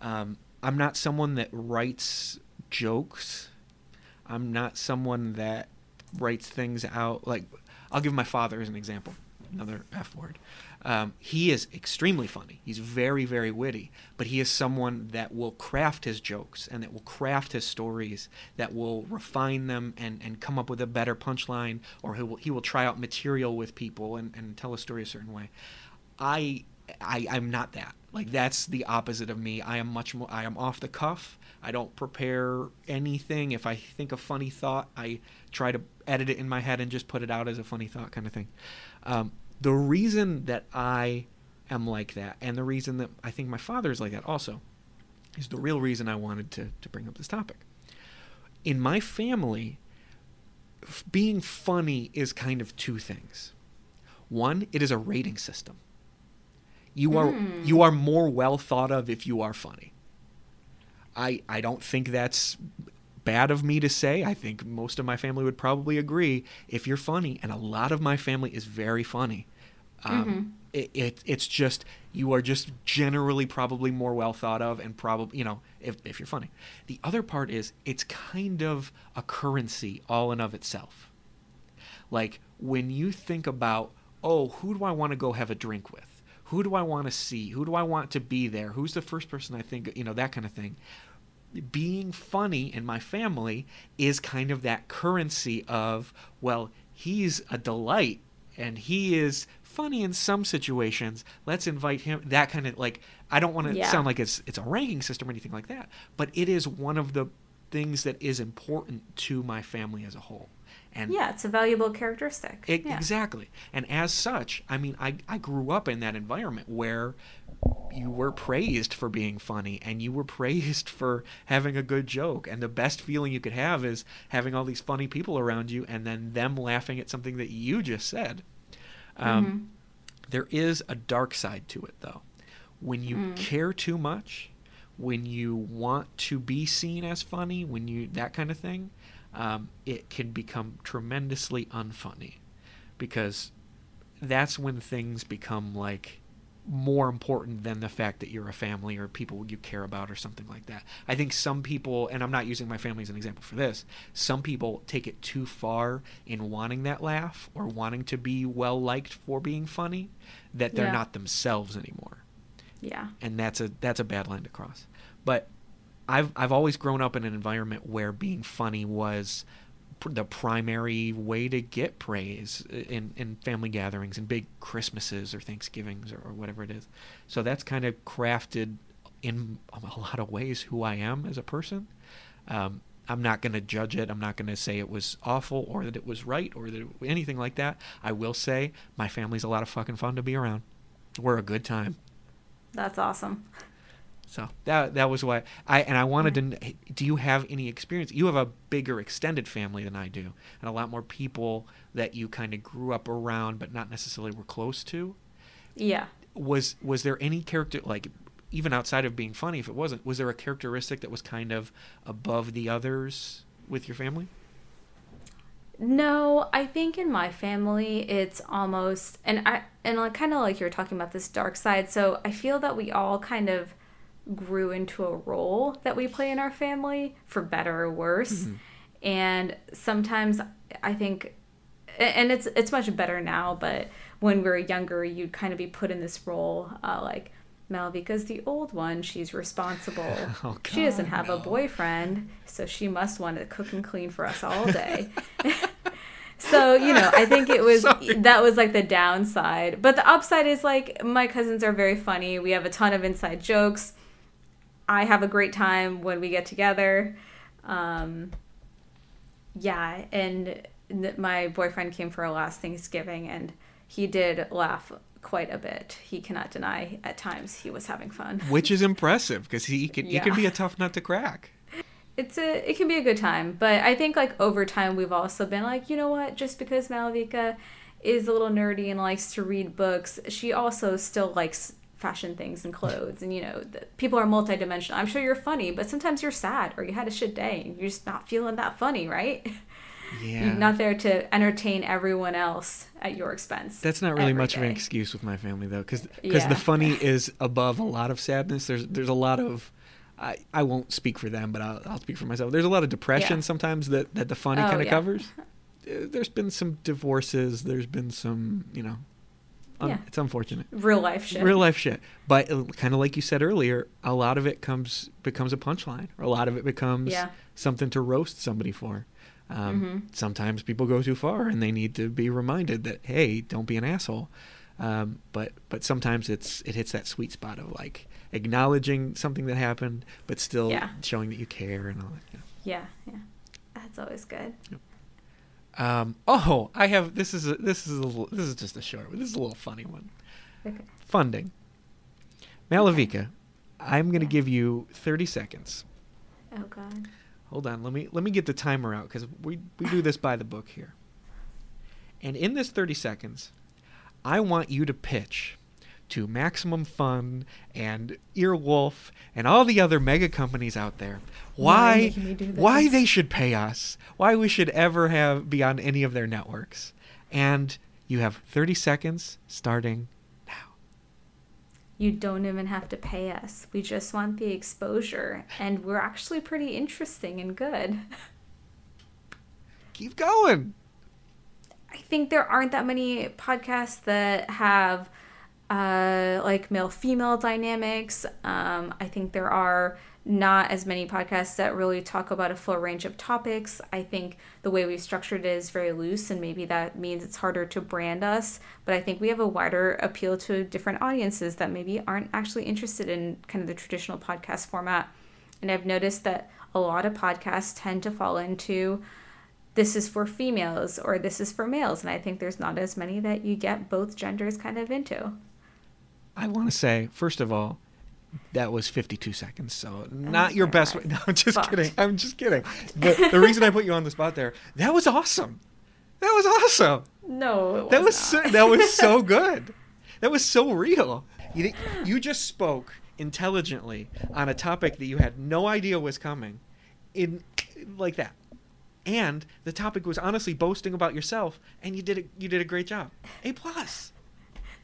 Um, I'm not someone that writes jokes. I'm not someone that writes things out. Like I'll give my father as an example. Another F word. Um, he is extremely funny. He's very, very witty, but he is someone that will craft his jokes and that will craft his stories, that will refine them and, and come up with a better punchline, or he will, he will try out material with people and, and tell a story a certain way. I, I I'm not that. Like that's the opposite of me. I am much more. I am off the cuff. I don't prepare anything. If I think a funny thought, I try to edit it in my head and just put it out as a funny thought kind of thing. Um, the reason that I am like that, and the reason that I think my father is like that also, is the real reason I wanted to, to bring up this topic. In my family, f- being funny is kind of two things. One, it is a rating system. You are Mm. you are more well thought of if you are funny. I I don't think that's bad of me to say. I think most of my family would probably agree if you're funny, and a lot of my family is very funny. Um, it, it it's just you are just generally probably more well thought of, and probably you know if if you're funny. The other part is it's kind of a currency all in of itself. Like when you think about, oh, who do I want to go have a drink with? Who do I want to see? Who do I want to be there? Who's the first person I think, you know, that kind of thing. Being funny in my family is kind of that currency of, well, he's a delight and he is funny in some situations. Let's invite him. That kind of like, I don't want to Yeah. sound like it's it's a ranking system or anything like that, but it is one of the things that is important to my family as a whole. And Yeah, it's a valuable characteristic. E- yeah. Exactly. And as such, I mean, I, I grew up in that environment where you were praised for being funny and you were praised for having a good joke. And the best feeling you could have is having all these funny people around you and then them laughing at something that you just said. Um, There is a dark side to it, though. When you care too much, when you want to be seen as funny, when you that kind of thing, um, it can become tremendously unfunny because that's when things become like more important than the fact that you're a family or people you care about or something like that. I think some people, and I'm not using my family as an example for this, some people take it too far in wanting that laugh or wanting to be well liked for being funny that they're Yeah. not themselves anymore Yeah. and that's a that's a bad line to cross. But I've I've always grown up in an environment where being funny was the primary way to get praise in in family gatherings and big Christmases or Thanksgivings or, or whatever it is. So that's kind of crafted in a lot of ways who I am as a person. Um, I'm not going to judge it. I'm not going to say it was awful or that it was right or that it, anything like that. I will say my family's a lot of fucking fun to be around. We're a good time. That's awesome. So that that was why I and I wanted to. kn- Do you have any experience? You have a bigger extended family than I do, and a lot more people that you kind of grew up around, but not necessarily were close to. Yeah. Was was there any character like even outside of being funny? If it wasn't, was there a characteristic that was kind of above the others with your family? No, I think in my family it's almost and I and like kind of like you're talking about this dark side. So I feel that we all kind of grew into a role that we play in our family for better or worse. And sometimes I think and it's it's much better now, but when we were younger, you'd kind of be put in this role uh, like Malvika's the old one. She's responsible. Oh, she doesn't have no. a boyfriend, so she must want to cook and clean for us all day. so, you know, I think it was Sorry. that was like the downside. But the upside is like my cousins are very funny. We have a ton of inside jokes. I have a great time when we get together. Um, yeah, and th- my boyfriend came for our last Thanksgiving, and he did laugh quite a bit. He cannot deny at times he was having fun. Which is impressive because he can he can be a tough nut to crack. It's a it can be a good time, but I think like over time we've also been like, you know what? Just because Malvika is a little nerdy and likes to read books, she also still likes fashion things and clothes and you know the, people are multidimensional i'm sure you're funny but sometimes you're sad or you had a shit day and you're just not feeling that funny right Yeah, You're not there to entertain everyone else at your expense. That's not really much of an excuse with my family though, because Yeah. the funny is above a lot of sadness. There's there's a lot of I, I won't speak for them, but I'll, I'll speak for myself. There's a lot of depression Yeah. sometimes that, that the funny Oh, kind of covers. Uh, There's been some divorces. There's been some, you know, un- Yeah. it's unfortunate. Real life shit. Real life shit. But kind of like you said earlier, a lot of it comes becomes a punchline, or a lot of it becomes Yeah. something to roast somebody for. Um, Mhm. Sometimes people go too far, and they need to be reminded that hey, don't be an asshole. Um, but but sometimes it's it hits that sweet spot of like acknowledging something that happened, but still Yeah. showing that you care and all that. Yeah, yeah. That's always good. Um, oh, I have this is a, this is a little, this is just a short one. This is a little funny one. Okay. Funding. Malvika, I'm going to give you 30 seconds. Oh god. hold on. Let me let me get the timer out because we we do this by the book here. And in this 30 seconds, I want you to pitch to Maximum Fun and Earwolf and all the other mega companies out there Why why making me do why they should pay us, why we should ever have be on any of their networks. And you have 30 seconds starting now. You don't even have to pay us. We just want the exposure, and we're actually pretty interesting and good. Keep going. I think there aren't that many podcasts that have uh, like male female dynamics. Um, I think there are not as many podcasts that really talk about a full range of topics. I think the way we've structured it is very loose, and maybe that means it's harder to brand us. But I think we have a wider appeal to different audiences that maybe aren't actually interested in kind of the traditional podcast format. And I've noticed that a lot of podcasts tend to fall into this is for females or this is for males. And I think there's not as many that you get both genders kind of into. I want to say, first of all, that was 52 seconds, so not your best. No, I'm just Fucked. kidding. I'm just kidding. The, the reason I put you on the spot there, that was awesome. That was awesome. No, was That was so, that was so good. That was so real. You you just spoke intelligently on a topic that you had no idea was coming, in like that, and the topic was honestly boasting about yourself, and you did it. You did a great job. A plus.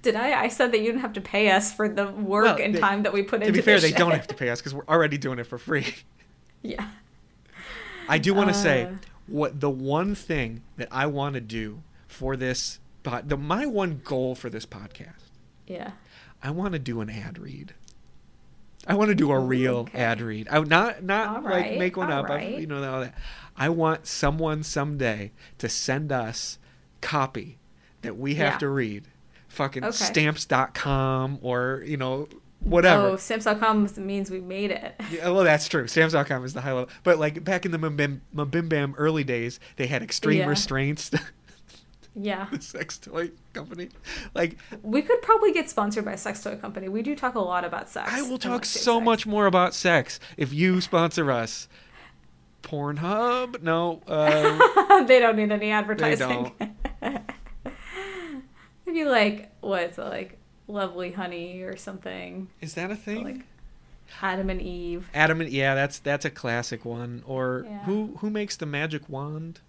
Did I? I said that you didn't have to pay us for the work Well, and they- time that we put To into To be fair, they don't have to pay us because we're already doing it for free. Yeah. I do want to say Uh. what the one thing that I want to do for this, the my one goal for this podcast. Yeah. I want to do an ad read. I want to do a real okay. ad read. I not not like make one up. I, right. you know all that. I want someone someday to send us copy that we have Yeah. to read. Fucking Okay. stamps.com or you know whatever. Oh, stamps.com means we made it. Yeah, well, that's true. Stamps.com is the high level. But like back in the Mabim, Mabim Bam early days, they had extreme Yeah. restraints. Yeah. the sex toy company. Like We could probably get sponsored by a sex toy company. We do talk a lot about sex. I will talk so sex. much more about sex if you sponsor us. Pornhub? No. Uh, they don't need any advertising. don't. Maybe like what's it like lovely honey or something. is that a thing? Like Adam and Eve. Adam and yeah, that's that's a classic one. Or Yeah. who who makes the magic wand?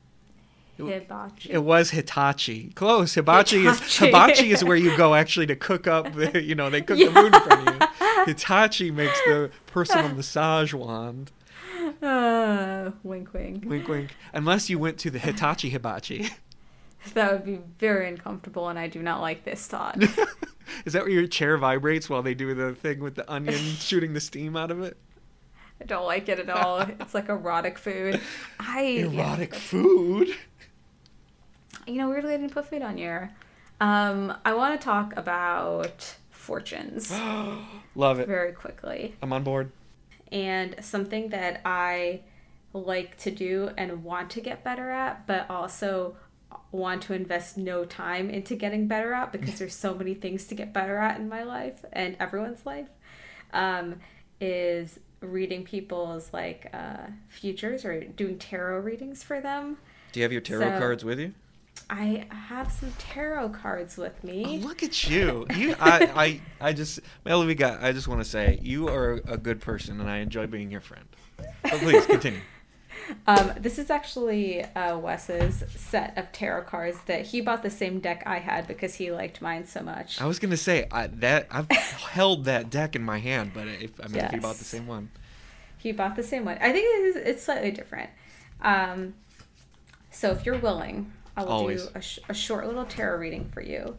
It- Hibachi. It was Hitachi. Close. Hibachi, is Hitachi. Hibachi is where you go actually to cook up. The, you know, they cook the Yeah. food in front of you. Hitachi makes the personal massage wand. Uh, wink, wink. Wink, wink. Unless you went to the Hitachi Hibachi. That would be very uncomfortable, and I do not like this thought. is that where your chair vibrates while they do the thing with the onion shooting the steam out of it? I don't like it at all. It's like erotic food. I yeah, Erotic food. you know, weirdly, I didn't put food on here. Um, I want to talk about fortunes Love it. very quickly. I'm on board. and something that I like to do and want to get better at, but also want to invest no time into getting better at because there's so many things to get better at in my life and everyone's life. Um, is reading people's like uh, futures or doing tarot readings for them. Do you have your tarot So- cards with you? I have some tarot cards with Oh, me. look at you. You, I, I, I just, Melody. I just want to say you are a good person, and I enjoy being your friend. But please continue. Um, this is actually uh, Wes's set of tarot cards that he bought the same deck I had because he liked mine so much. I was gonna say I, that I've held that deck in my hand, but if I mean if you bought the same one, He bought the same one. I think it is, it's slightly different. Um, so if you're willing, I will Always. do a, sh- a short little tarot reading for you.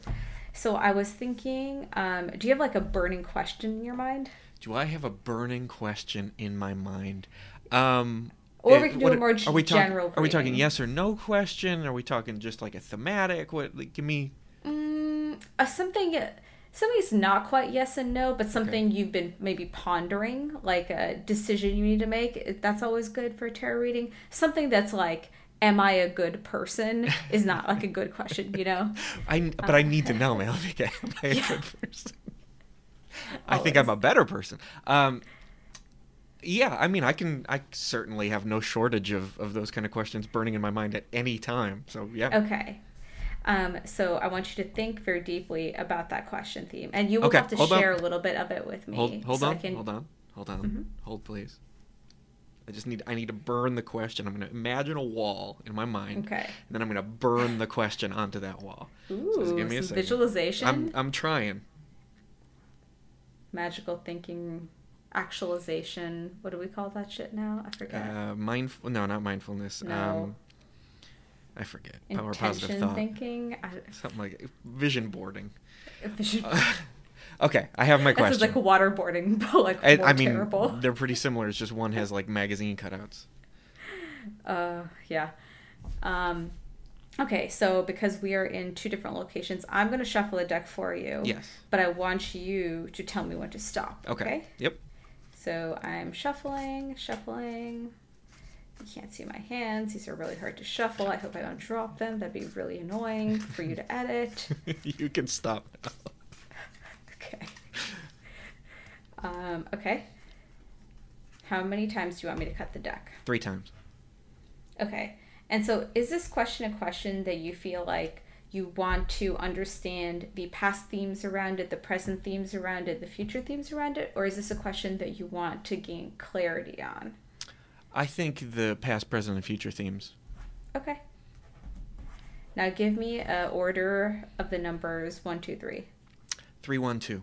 So I was thinking, um, do you have like a burning question in your mind? do I have a burning question in my mind? Um, Or eh, we can do what- a more are we talk- general Are we talking yes or no question? Are we talking just like a thematic? What? Like, give me. Mm, uh, something, something's not quite yes and no, but something you've been maybe pondering, like a decision you need to make. That's always good for a tarot reading. Something that's like, am I a good person? Is not like a good question, you know. I but I need to know, Melody. Am I a Yeah. good person? I think I'm a better person. Um, Yeah, I mean, I can. I certainly have no shortage of of those kind of questions burning in my mind at any time. So yeah. Okay. Um, so I want you to think very deeply about that question theme, and you will Okay, have to hold on. share a little bit of it with me. Hold hold so on. can- Hold on. Hold on. Mhm. Hold please. I just need I need to burn the question. I'm gonna imagine a wall in my mind, Okay. and then I'm gonna burn the question onto that wall. Ooh, just give me a second. visualization, I'm I'm trying. magical thinking, actualization. What do we call that shit now? I forget. Uh, mindful? No, not mindfulness. No. Um, I forget. Power positive Intention thought. thinking. I, Something like vision boarding. vision. okay, I have my That sounds question. like waterboarding, but like I, more I mean, terrible. they're pretty similar. It's just one has like magazine cutouts. Uh, yeah. Um, okay, so because we are in two different locations, I'm going to shuffle a deck for you. Yes. But I want you to tell me when to stop. Okay. Okay. Yep. So I'm shuffling, shuffling. You can't see my hands. These are really hard to shuffle. I hope I don't drop them. That'd be really annoying for you to edit. you can stop. now. Okay. Um, okay. How many times do you want me to cut the deck? Three times. Okay. And so is this question a question that you feel like you want to understand the past themes around it, the present themes around it, the future themes around it, or is this a question that you want to gain clarity on? I think the past, present, and future themes. Okay. Now give me a order of the numbers one, two, three. Three, one, two.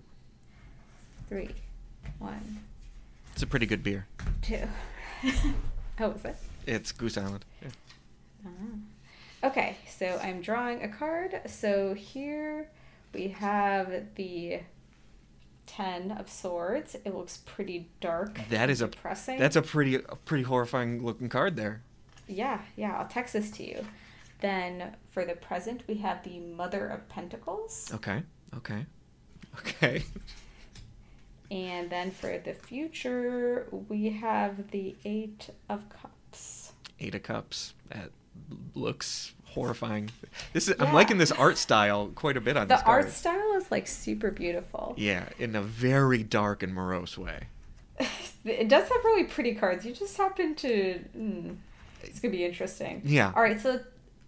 Three, one, It's a pretty good beer. two. oh, is it? It's Goose Island. Yeah. Ah. Okay, so I'm drawing a card. So here we have the Ten of Swords. It looks pretty dark. That is a depressing. That's a pretty, a pretty horrifying looking card there. yeah, yeah. I'll text this to you. Then for the present, we have the Mother of Pentacles, Okay. Okay. Okay. and then for the future, we have the Eight of Cups. Eight of Cups. That looks horrifying. This is. Yeah. I'm liking this art style quite a bit on The this card. art style is like super beautiful. Yeah, in a very dark and morose way. It does have really pretty cards. You just happen to. Mm, it's gonna be interesting. Yeah. All right, so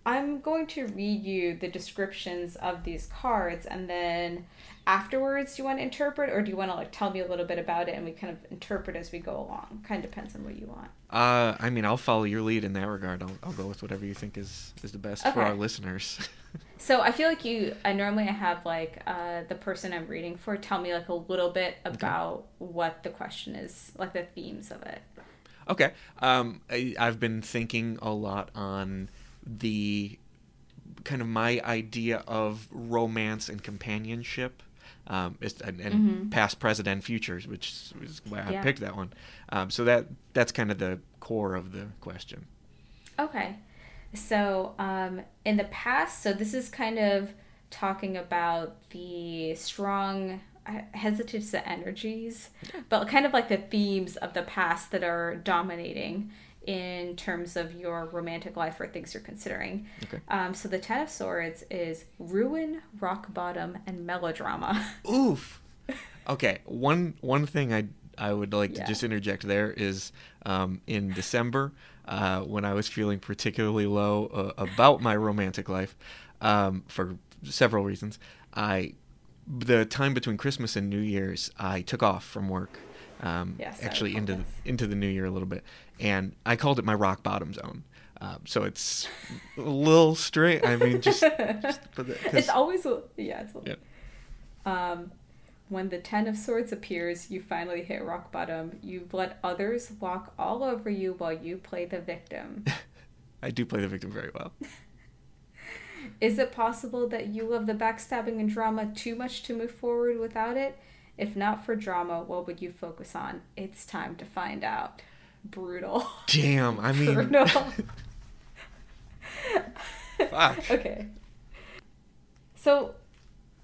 I'm going to read you the descriptions of these cards, and then afterwards, do you want to interpret, or do you want to like tell me a little bit about it, and we kind of interpret as we go along? Kind of depends on what you want. Uh, I mean, I'll follow your lead in that regard. I'll, I'll go with whatever you think is, is the best for our listeners. So I feel like you. I normally i have like uh, the person I'm reading for tell me like a little bit about what the question is, like the themes of it. okay. Um, I, I've been thinking a lot on the kind of my idea of romance and companionship. Um, is- and, and Mhm. past, present, and futures, which is- why I Yeah. picked that one. Um, so that that's kind of the core of the question. Okay. So, um, in the past, so this is kind of talking about the strong, I hesitate to energies, but kind of like the themes of the past that are dominating in terms of your romantic life or things you're considering. Okay. Um, so, the Ten of Swords is ruin, rock bottom, and melodrama. Oof. Okay, one one thing I I would like Yeah. to just interject there is um, in December uh, when I was feeling particularly low uh, about my romantic life um, for several reasons. I the time between Christmas and New Year's I took off from work. Um, Yes, actually into this. into the new year a little bit, and I called it my rock bottom zone. Um, so it's a little straight. I mean, just, just for the, 'cause- it's always, a- yeah, it's a- Yeah. Um, when the Ten of Swords appears, you finally hit rock bottom. You've let others walk all over you while you play the victim. I do play the victim very well. Is it possible that you love the backstabbing and drama too much to move forward without it? If not for drama, what would you focus on? It's time to find out. Brutal. Damn, I mean, Brutal. Fuck. Okay. So,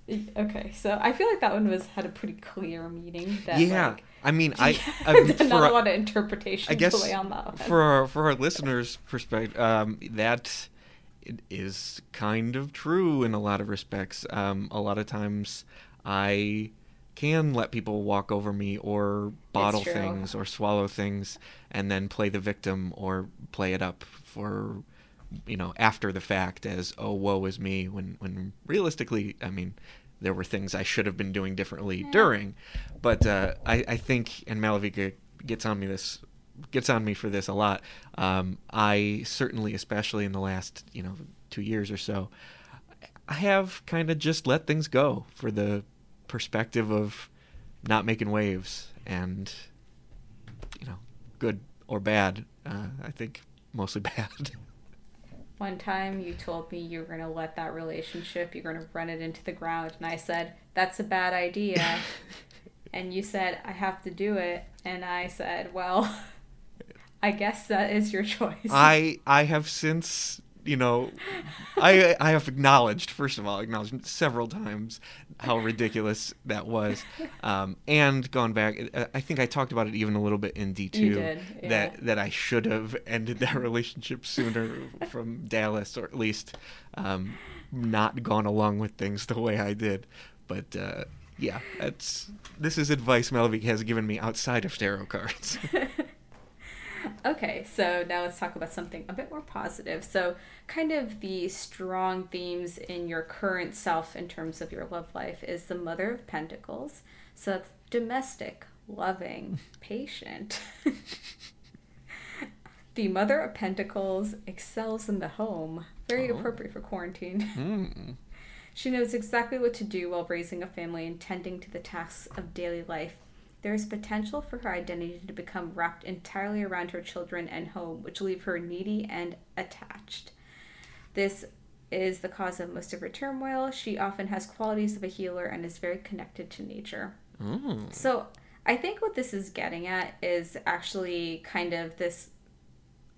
okay, so I feel like that one was had a pretty clear meaning. That, yeah. like, I mean, I, I There's for, not a lot of interpretation I guess to lay on that one. for our, for our listeners' perspective, um, that it is kind of true in a lot of respects. Um, a lot of times, I can let people walk over me or bottle things or swallow things and then play the victim or play it up for you know after the fact as oh woe is me when when realistically I mean there were things I should have been doing differently during. But uh, I I think and Malvika gets on me this gets on me for this a lot um, I certainly especially in the last you know two years or so I have kind of just let things go for the perspective of not making waves and you know good or bad uh, i think mostly bad One time you told me you were going to let that relationship, you're going to run it into the ground. And I said, that's a bad idea. and you said, I have to do it. And I said, well, I guess that is your choice. i i have since you know i i have acknowledged first of all acknowledged several times how ridiculous that was. Um, and gone back i think i talked about it even a little bit in d2 You did, yeah. that that i should have ended that relationship sooner from dallas or at least um, not gone along with things the way i did. But uh, yeah that's this is advice Malvika has given me outside of tarot cards Okay, so now let's talk about something a bit more positive. So, kind of the strong themes in your current self in terms of your love life is the Mother of Pentacles. So, that's domestic, loving, patient. the Mother of Pentacles excels in the home. Very Oh. appropriate for quarantine. Hmm. She knows exactly what to do while raising a family and tending to the tasks of daily life. There is potential for her identity to become wrapped entirely around her children and home, which leave her needy and attached. This is the cause of most of her turmoil. She often has qualities of a healer and is very connected to nature. Mm. So, I think what this is getting at is actually kind of this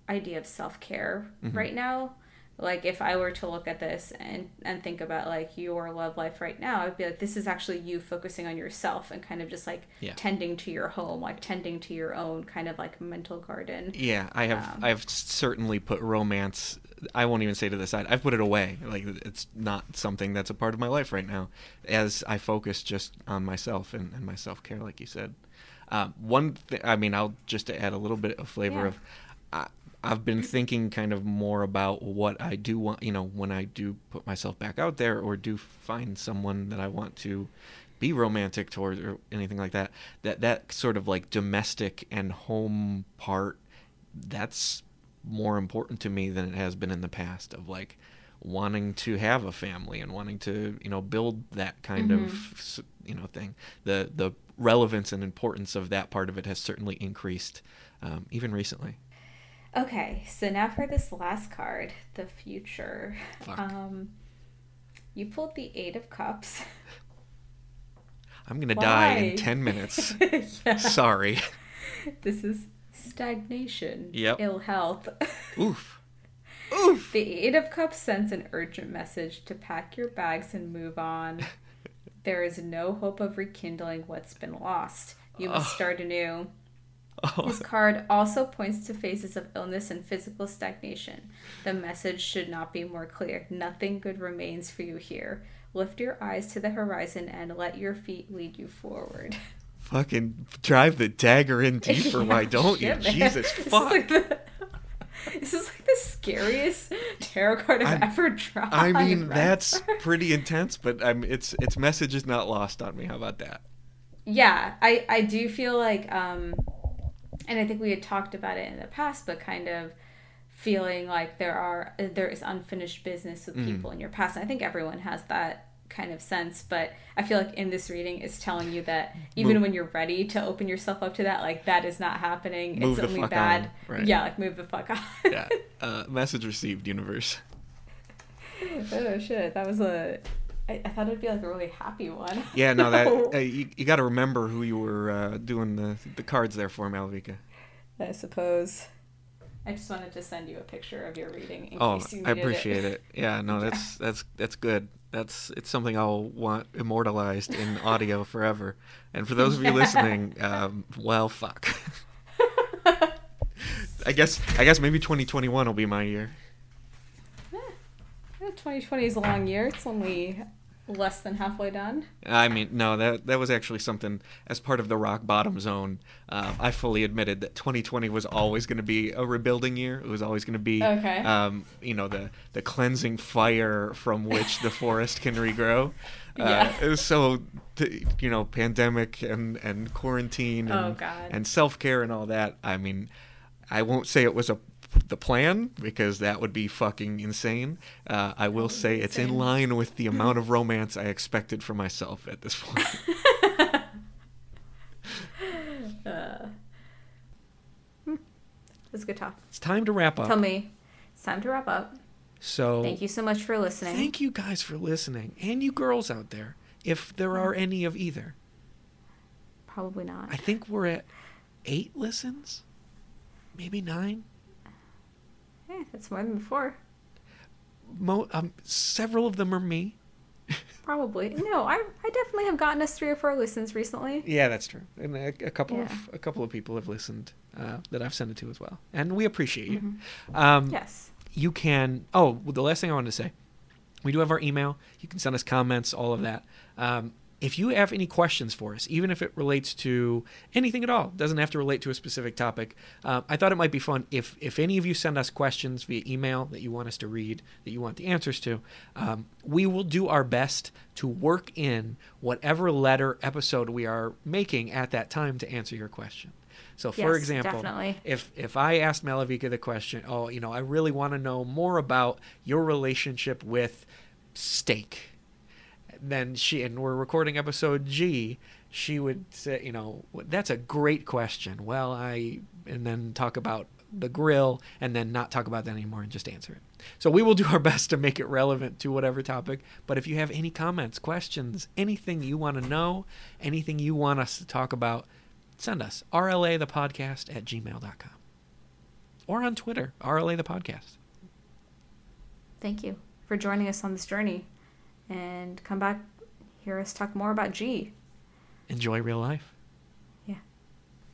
idea of self care right now. Like, if I were to look at this and, and think about like your love life right now, I'd be like, this is actually you focusing on yourself and kind of just like Yeah. tending to your home, like tending to your own kind of like mental garden. Yeah, I have. Um, I've certainly put romance. I won't even say to the side. I've put it away. Like it's not something that's a part of my life right now, as I focus just on myself and, and my self care, like you said. Um, one, th- I mean, I'll just add a little bit of flavor Yeah. of. I, I've been thinking kind of more about what I do want. You know, when I do put myself back out there, or do find someone that I want to be romantic towards or anything like that that that sort of like domestic and home part that's more important to me than it has been in the past of like wanting to have a family and wanting to you know build that kind of you know thing the the relevance and importance of that part of it has certainly increased um, even recently Okay, so now for this last card, the future. Fuck. Um, you pulled the Eight of Cups. i'm gonna die in 10 minutes yeah. sorry This is stagnation, Yep. ill health. oof oof the Eight of Cups sends an urgent message to pack your bags and move on. there is no hope of rekindling what's been lost. You must start anew. This card also points to phases of illness and physical stagnation. The message should not be more clear. Nothing good remains for you here. Lift your eyes to the horizon and let your feet lead you forward. fucking drive the dagger in deeper why don't you man. jesus This is fuck like the- This is like the scariest tarot card I've I'm- ever drawn. I mean, that's pretty intense, but I'm its its message is not lost on me. How about that? yeah i i do feel like um and i think we had talked about it in the past but kind of feeling like there are there is unfinished business with people in your past. And i think everyone has that kind of sense but i feel like in this reading it's telling you that even Move- when you're ready to open yourself up to that like that is not happening. Move it's the only fuck bad. right. yeah like move the fuck on. Yeah. Uh, message received, universe. oh shit. That was a I, I thought it'd be like a really happy one Yeah, no, that uh, you, you got to remember who you were uh, doing the the cards there for, Malvika. I suppose. I just wanted to send you a picture of your reading in Oh, case you I appreciate it. Yeah, no, that's that's that's good. That's it's something I'll want immortalized in audio forever. And for those of you Yeah. listening, um, well, fuck. I guess I guess maybe 2021 will be my year. 2020 is a long year. It's only less than halfway done. I mean, no, that that was actually something as part of the rock bottom zone. Uh, I fully admitted that 2020 was always going to be a rebuilding year. It was always going to be, Okay. um, you know, the the cleansing fire from which the forest can regrow. Uh, so, you know, pandemic and and quarantine and Oh, and self care and all that. I mean, I won't say it was a the plan because that would be fucking insane. Uh, I will say be it's in line with the amount of romance I expected for myself at this point. Uh. That's a good talk. it's time to wrap up. Tell me, it's time to wrap up. so Thank you so much for listening. thank you guys for listening, and you girls out there, if there are any of either. Probably not. I think we're at eight listens, maybe nine. Eh, that's more than before. Mo- um, several of them are me. Probably. No, I, I definitely have gotten us three or four listens recently. Yeah, that's true. And a, a couple Yeah. of a couple of people have listened uh, that I've sent it to as well, and we appreciate you. Mhm. Um, Yes. you can. Oh, well, the last thing I wanted to say, we do have our email. You can send us comments, all of that. Um, if you have any questions for us, even if it relates to anything at all, doesn't have to relate to a specific topic. Uh, I thought it might be fun if if any of you send us questions via email that you want us to read, that you want the answers to. Um, we will do our best to work in whatever letter episode we are making at that time to answer your question. So, for Yes, example, definitely. if if I asked Malvika the question, oh, you know, I really want to know more about your relationship with steak, then she and we're recording episode G, she would say, you know, that's a great question. Well, I and then talk about the grill and then not talk about that anymore and just answer it. So we will do our best to make it relevant to whatever topic. But if you have any comments, questions, anything you want to know, anything you want us to talk about, send us rla the podcast at gmail.com or on twitter rla the podcast Thank you for joining us on this journey. And come back, hear us talk more about G. enjoy real life